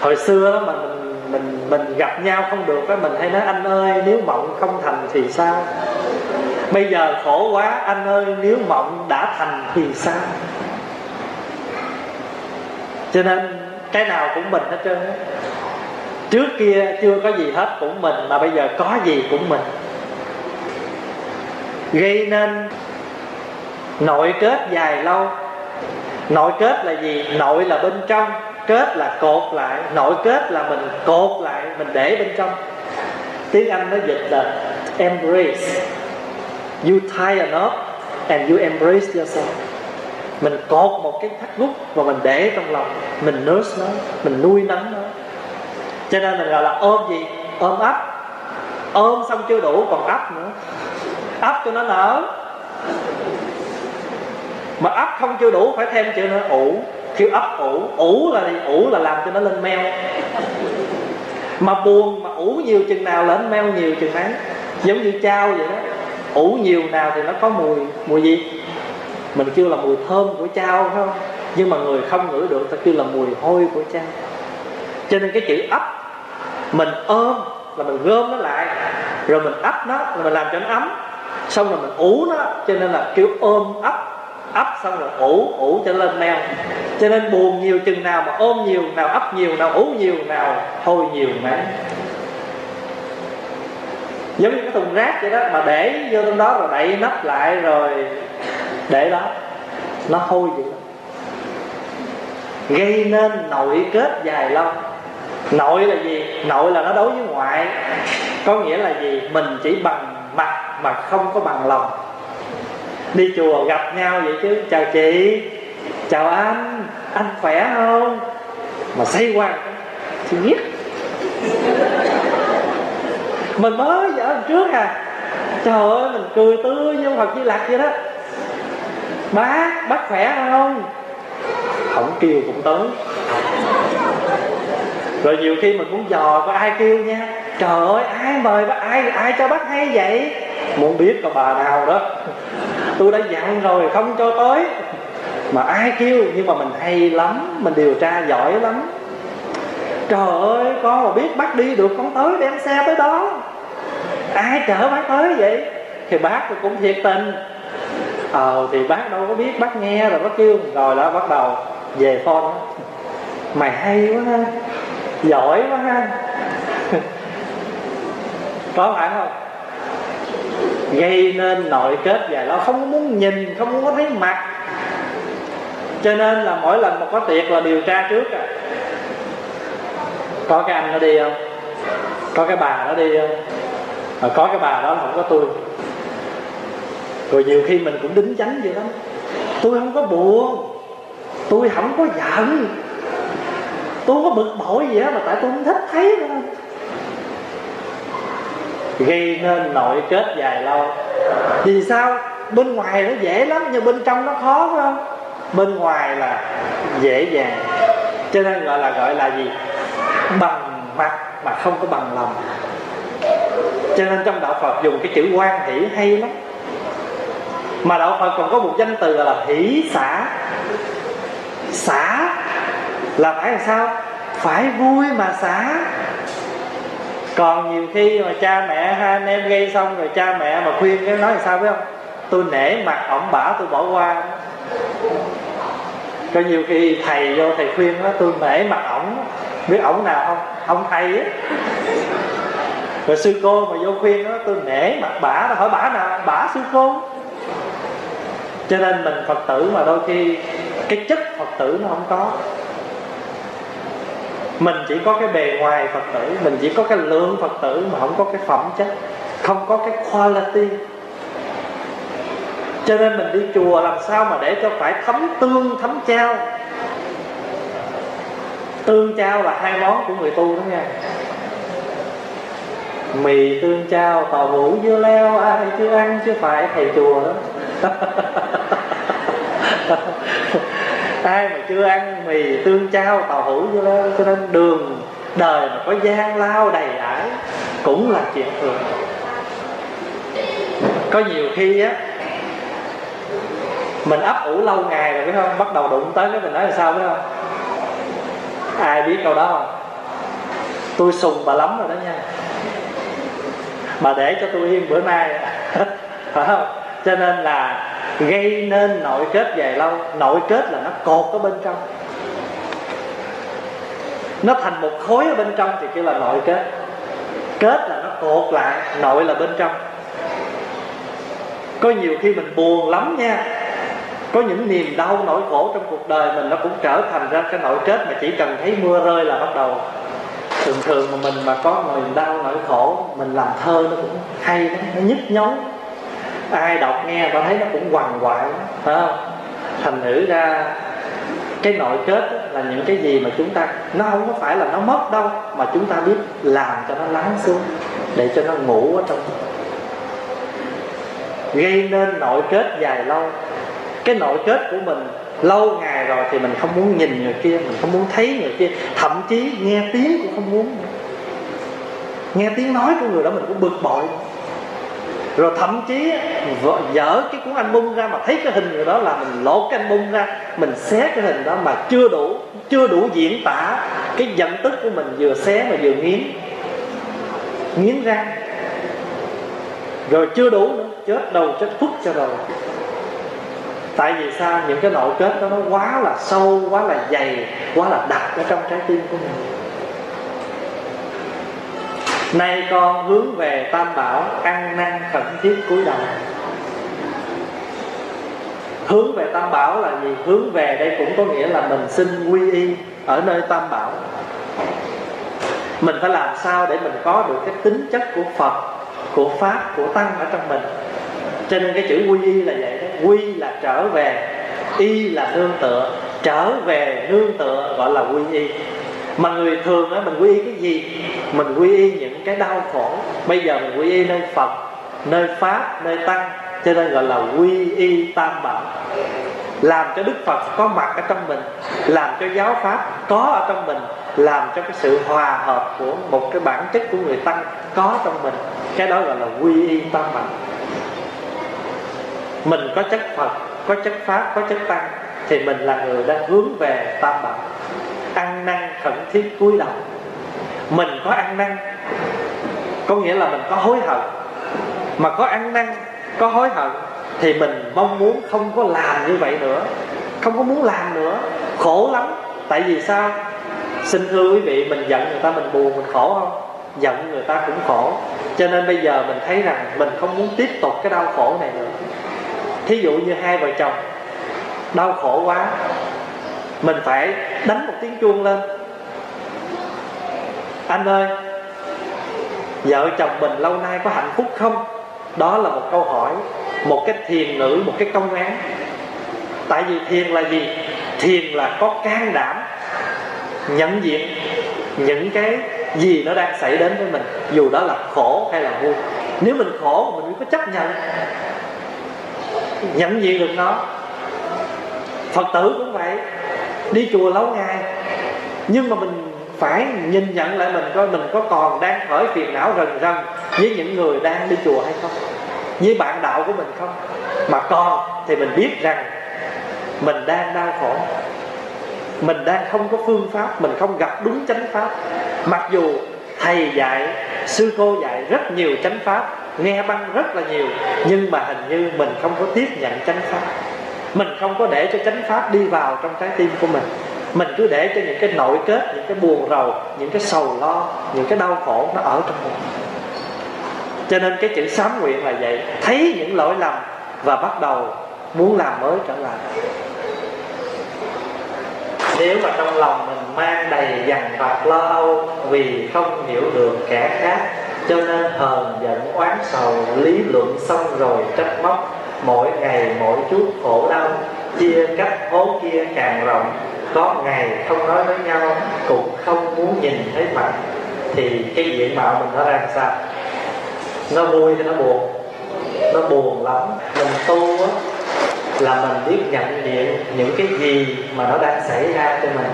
Hồi xưa đó mà mình mình mình gặp nhau không được á, mình hay nói, anh ơi, nếu mộng không thành thì sao? Bây giờ khổ quá, anh ơi, nếu mộng đã thành thì sao? Cho nên cái nào cũng mình hết trơn trước kia chưa có gì hết cũng mình, mà bây giờ có gì cũng mình. Gây nên nội kết dài lâu. Nội kết là gì? Nội là bên trong, kết là cột lại. Nội kết là mình cột lại, mình để bên trong. Tiếng anh nó dịch là embrace. You tie a knot and you embrace yourself. Mình cột một cái thắt nút và mình để trong lòng. Mình nurse nó, mình nuôi nấng nó. Cho nên mình gọi là ôm gì? Ôm ấp. Ôm xong chưa đủ còn ấp nữa. Ấp cho nó nở mà ấp không chưa đủ, phải thêm chữ nữa, ủ. Kêu ấp ủ ủ là gì? Ủ là làm cho nó lên meo. Mà buồn, mà ủ nhiều chừng nào lên meo nhiều chừng ấy. Giống như trao vậy đó. Ủ nhiều nào thì nó có mùi mùi gì? Mình kêu là mùi thơm của trao, phải không? Nhưng mà người không ngửi được, ta kêu là mùi hôi của trao. Cho nên cái chữ ấp, mình ôm là mình gom nó lại. Rồi mình ấp nó là mình làm cho nó ấm. Xong rồi mình ủ nó, cho nên là kêu ôm ấp ấp xong rồi ủ ủ cho lên meo cho nên buồn nhiều chừng nào mà ôm nhiều, nào ấp nhiều, nào ủ nhiều, nào thôi nhiều mà. Giống như cái thùng rác vậy đó, mà để vô trong đó rồi đậy nắp lại rồi để đó. Nó hôi vậy đó. Gây nên nội kết dài lâu. Nội là gì? Nội là nó đối với ngoại. Có nghĩa là gì? Mình chỉ bằng mặt mà không có bằng lòng đi chùa gặp nhau vậy chứ. Chào chị. Chào anh. Anh khỏe không? Mà say qua thì biết. Mình mới vợ hôm trước à. Trời ơi, mình cười tươi như phật di lặc vậy đó. Bác bác khỏe không? Không kêu cũng tới. Rồi nhiều khi mình muốn dò có ai kêu nha. Trời ơi, ai mời bác ai ai cho bác hay vậy? Muốn biết có bà nào đó tôi đã dặn rồi, không cho tới. Mà ai kêu, nhưng mà mình hay lắm, mình điều tra giỏi lắm. Trời ơi, con mà biết bác đi được, con tới đem xe tới đó. Ai chở bác tới vậy? Thì bác cũng thiệt tình. Ờ thì bác đâu có biết, bác nghe rồi bác kêu. Rồi đó, bắt đầu về phone. Mày hay quá ha, giỏi quá ha. [LAUGHS] Có phải không? Gây nên nội kết dài lâu không muốn nhìn, không muốn thấy mặt. Cho nên là mỗi lần mà có tiệc là điều tra trước à. Có cái anh nó đi không? Có cái bà nó đi không? Mà có cái bà đó không có tôi. Rồi nhiều khi mình cũng đính chánh vậy lắm tôi không có buồn. Tôi không có giận. Tôi không có bực bội gì á mà tại tôi không thích thấy thôi gây nên nội kết dài lâu. Vì sao? Bên ngoài nó dễ lắm, nhưng bên trong nó khó, phải không? Bên ngoài là dễ dàng. Cho nên gọi là gọi là gì? Bằng mặt mà không có bằng lòng. Cho nên trong đạo phật dùng cái chữ quan hỷ hay lắm. Mà đạo phật còn có một danh từ là hỷ xả. Xả là phải làm sao? Phải vui mà xả còn nhiều khi mà cha mẹ hai anh em gây xong rồi cha mẹ mà khuyên cái nói sao biết không? Tôi nể mặt ổng bả tôi bỏ qua. Có nhiều khi thầy vô thầy khuyên đó, tôi nể mặt ổng. Biết ổng nào không? Ông thầy á. Rồi sư cô mà vô khuyên đó, tôi nể mặt bả hỏi bả nào? Bả sư cô. Cho nên mình phật tử mà đôi khi cái chất phật tử nó không có mình chỉ có cái bề ngoài phật tử, mình chỉ có cái lượng phật tử mà không có cái phẩm chất, không có cái quality. Cho nên mình đi chùa làm sao mà để cho phải thấm tương, thấm trao? Tương trao là hai món của người tu đó nha. Mì tương trao, tàu hũ dưa leo, ai chưa ăn chứ phải thầy chùa đó. [LAUGHS] ai mà chưa ăn mì tương trao tàu hủ cho nên, cho nên đường đời mà có gian lao đầy ải cũng là chuyện thường. Có nhiều khi á mình ấp ủ lâu ngày rồi biết không? Bắt đầu đụng tới cái mình nói là sao biết không? Ai biết câu đó không? Tôi sùng bà lắm rồi đó nha. Bà để cho tôi yên bữa nay. [LAUGHS] Phải không? Cho nên là gây nên nội kết dài lâu. Nội kết là nó cột ở bên trong. Nó thành một khối ở bên trong thì kêu là nội kết. Kết là nó cột lại, nội là bên trong. Có nhiều khi mình buồn lắm nha. Có những niềm đau nỗi khổ trong cuộc đời mình nó cũng trở thành ra cái nội kết mà chỉ cần thấy mưa rơi là bắt đầu. Thường thường mà mình mà có niềm đau nỗi khổ, mình làm thơ nó cũng hay lắm, nó nhức nhối ai đọc nghe ta thấy nó cũng hoàng hoại, phải không? Thành thử ra cái nội kết là những cái gì mà chúng ta nó không có phải là nó mất đâu mà chúng ta biết làm cho nó lắng xuống để cho nó ngủ ở trong. Gây nên nội kết dài lâu. Cái nội kết của mình lâu ngày rồi thì mình không muốn nhìn người kia mình không muốn thấy người kia thậm chí nghe tiếng cũng không muốn. Nghe tiếng nói của người đó mình cũng bực bội rồi thậm chí dở cái cuốn anh bung ra mà thấy cái hình người đó là mình lột cái anh bung ra, mình xé cái hình đó mà chưa đủ chưa đủ diễn tả cái giận tức của mình vừa xé mà vừa nghiến. Nghiến ra. Rồi chưa đủ nữa, chết đầu, chết phút cho rồi. Tại vì sao? Những cái nội kết đó nó quá là sâu, quá là dày, quá là đặc ở trong trái tim của mình nay con hướng về tam bảo ăn năn khẩn thiết cúi đầu. Hướng về tam bảo là gì? Hướng về đây cũng có nghĩa là mình xin quy y ở nơi tam bảo. Mình phải làm sao để mình có được cái tính chất của phật, của pháp, của tăng ở trong mình? Cho nên cái chữ quy y là vậy đó. Quy là trở về, y là nương tựa. Trở về nương tựa gọi là quy y. Mà người thường á, mình quy y cái gì? Mình quy y những cái đau khổ. Bây giờ mình quy y nơi phật, nơi pháp, nơi tăng. Cho nên gọi là quy y tam bảo. Làm cho đức phật có mặt ở trong mình, làm cho giáo pháp có ở trong mình, làm cho cái sự hòa hợp của một cái bản chất của người tăng có trong mình. Cái đó gọi là quy y tam bảo. Mình có chất phật, có chất pháp, có chất tăng, thì mình là người đang hướng về tam bảo. Ăn năn khẩn thiết cúi đầu mình có ăn năn. Có nghĩa là mình có hối hận. Mà có ăn năn, có hối hận, thì mình mong muốn không có làm như vậy nữa. Không có muốn làm nữa. Khổ lắm. Tại vì sao? Xin thưa quý vị, mình giận người ta, mình buồn, mình khổ không? Giận người ta cũng khổ. Cho nên bây giờ mình thấy rằng mình không muốn tiếp tục cái đau khổ này nữa. Thí dụ như hai vợ chồng, đau khổ quá, mình phải đánh một tiếng chuông lên anh ơi vợ chồng mình lâu nay có hạnh phúc không? Đó là một câu hỏi một cái thiền nữ, một cái công án. Tại vì thiền là gì? Thiền là có can đảm nhận diện những cái gì nó đang xảy đến với mình dù đó là khổ hay là vui. Nếu mình khổ mình mới có chấp nhận nhận diện được nó phật tử cũng vậy đi chùa lâu ngày nhưng mà mình phải nhìn nhận lại mình coi mình có còn đang khởi phiền não rần rần với những người đang đi chùa hay không? Với bạn đạo của mình không? Mà còn thì mình biết rằng mình đang đau khổ. Mình đang không có phương pháp, mình không gặp đúng chánh pháp. Mặc dù thầy dạy, sư cô dạy rất nhiều chánh pháp, nghe băng rất là nhiều, nhưng mà hình như mình không có tiếp nhận chánh pháp. Mình không có để cho chánh pháp đi vào trong trái tim của mình mình cứ để cho những cái nội kết, những cái buồn rầu, những cái sầu lo, những cái đau khổ nó ở trong mình. Cho nên cái chữ sám nguyện là vậy. Thấy những lỗi lầm và bắt đầu muốn làm mới trở lại. Nếu mà trong lòng mình mang đầy dằn vặt lo âu vì không hiểu được kẻ khác, cho nên hờn giận, oán sầu, lý luận xong rồi trách móc, mỗi ngày mỗi chút khổ đau, chia cách hố kia càng rộng có ngày không nói với nhau, cũng không muốn nhìn thấy mặt, thì cái diện mạo mình nó ra sao? Nó vui thì nó buồn? Nó buồn lắm. Mình tu á, là mình biết nhận diện những cái gì mà nó đang xảy ra cho mình.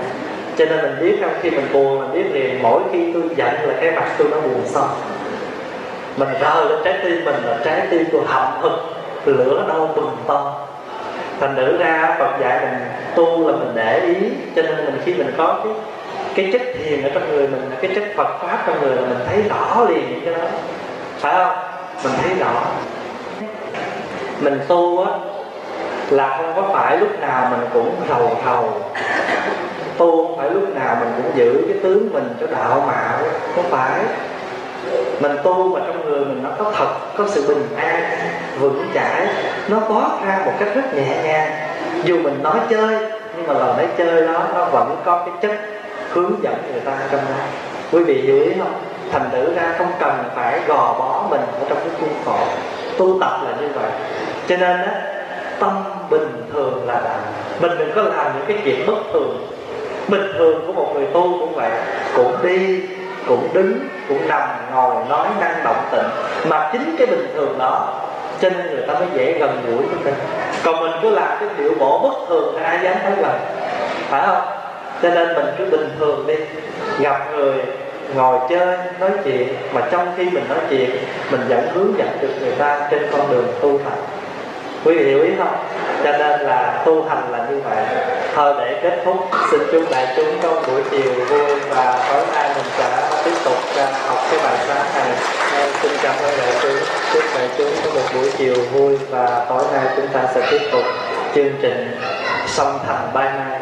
Cho nên mình biết rằng khi mình buồn, mình biết liền, mỗi khi tôi giận là cái mặt tôi nó buồn xong. Mình rơi lên trái tim mình là trái tim tôi hậm hực, lửa đau bừng to thành nữ ra, Phật dạy mình tu là mình để ý, cho nên mình khi mình có cái cái chất thiền ở trong người mình, cái chất Phật pháp trong người là mình thấy rõ liền những cái đó. Phải không? Mình thấy rõ. Mình tu á, là không có phải lúc nào mình cũng rầu rầu tu không phải lúc nào mình cũng giữ cái tướng mình cho đạo mạo, không phải mình tu mà trong người mình nó có thật, có sự bình an, vững chãi, nó toát ra một cách rất nhẹ nhàng. Dù mình nói chơi, nhưng mà lời nói chơi đó, nó vẫn có cái chất hướng dẫn người ta trong đó. Quý vị hiểu ý không? Thành thử ra không cần phải gò bó mình ở trong cái khuôn khổ. Tu tập là như vậy. Cho nên á, tâm bình thường là đạo mình đừng có làm những cái chuyện bất thường. Bình thường của một người tu cũng vậy. Cũng đi cũng đứng, cũng nằm, ngồi, nói năng động tịnh mà chính cái bình thường đó, cho nên người ta mới dễ gần gũi với mình. Còn mình cứ làm cái điệu bộ bất thường thì ai dám tới gần phải không? Cho nên mình cứ bình thường đi. Gặp người, ngồi chơi, nói chuyện. Mà trong khi mình nói chuyện, mình vẫn hướng dẫn được người ta trên con đường tu hành quý vị hiểu ý không? Cho nên là tu hành là như vậy. Thôi để kết thúc. Xin chúc đại chúng có buổi chiều vui và tối nay mình sẽ tiếp tục học cái bài sáng này. Nên xin cảm ơn đại chúng. Chúc đại chúng có một buổi chiều vui và tối nay chúng ta sẽ tiếp tục chương trình song thành bay nay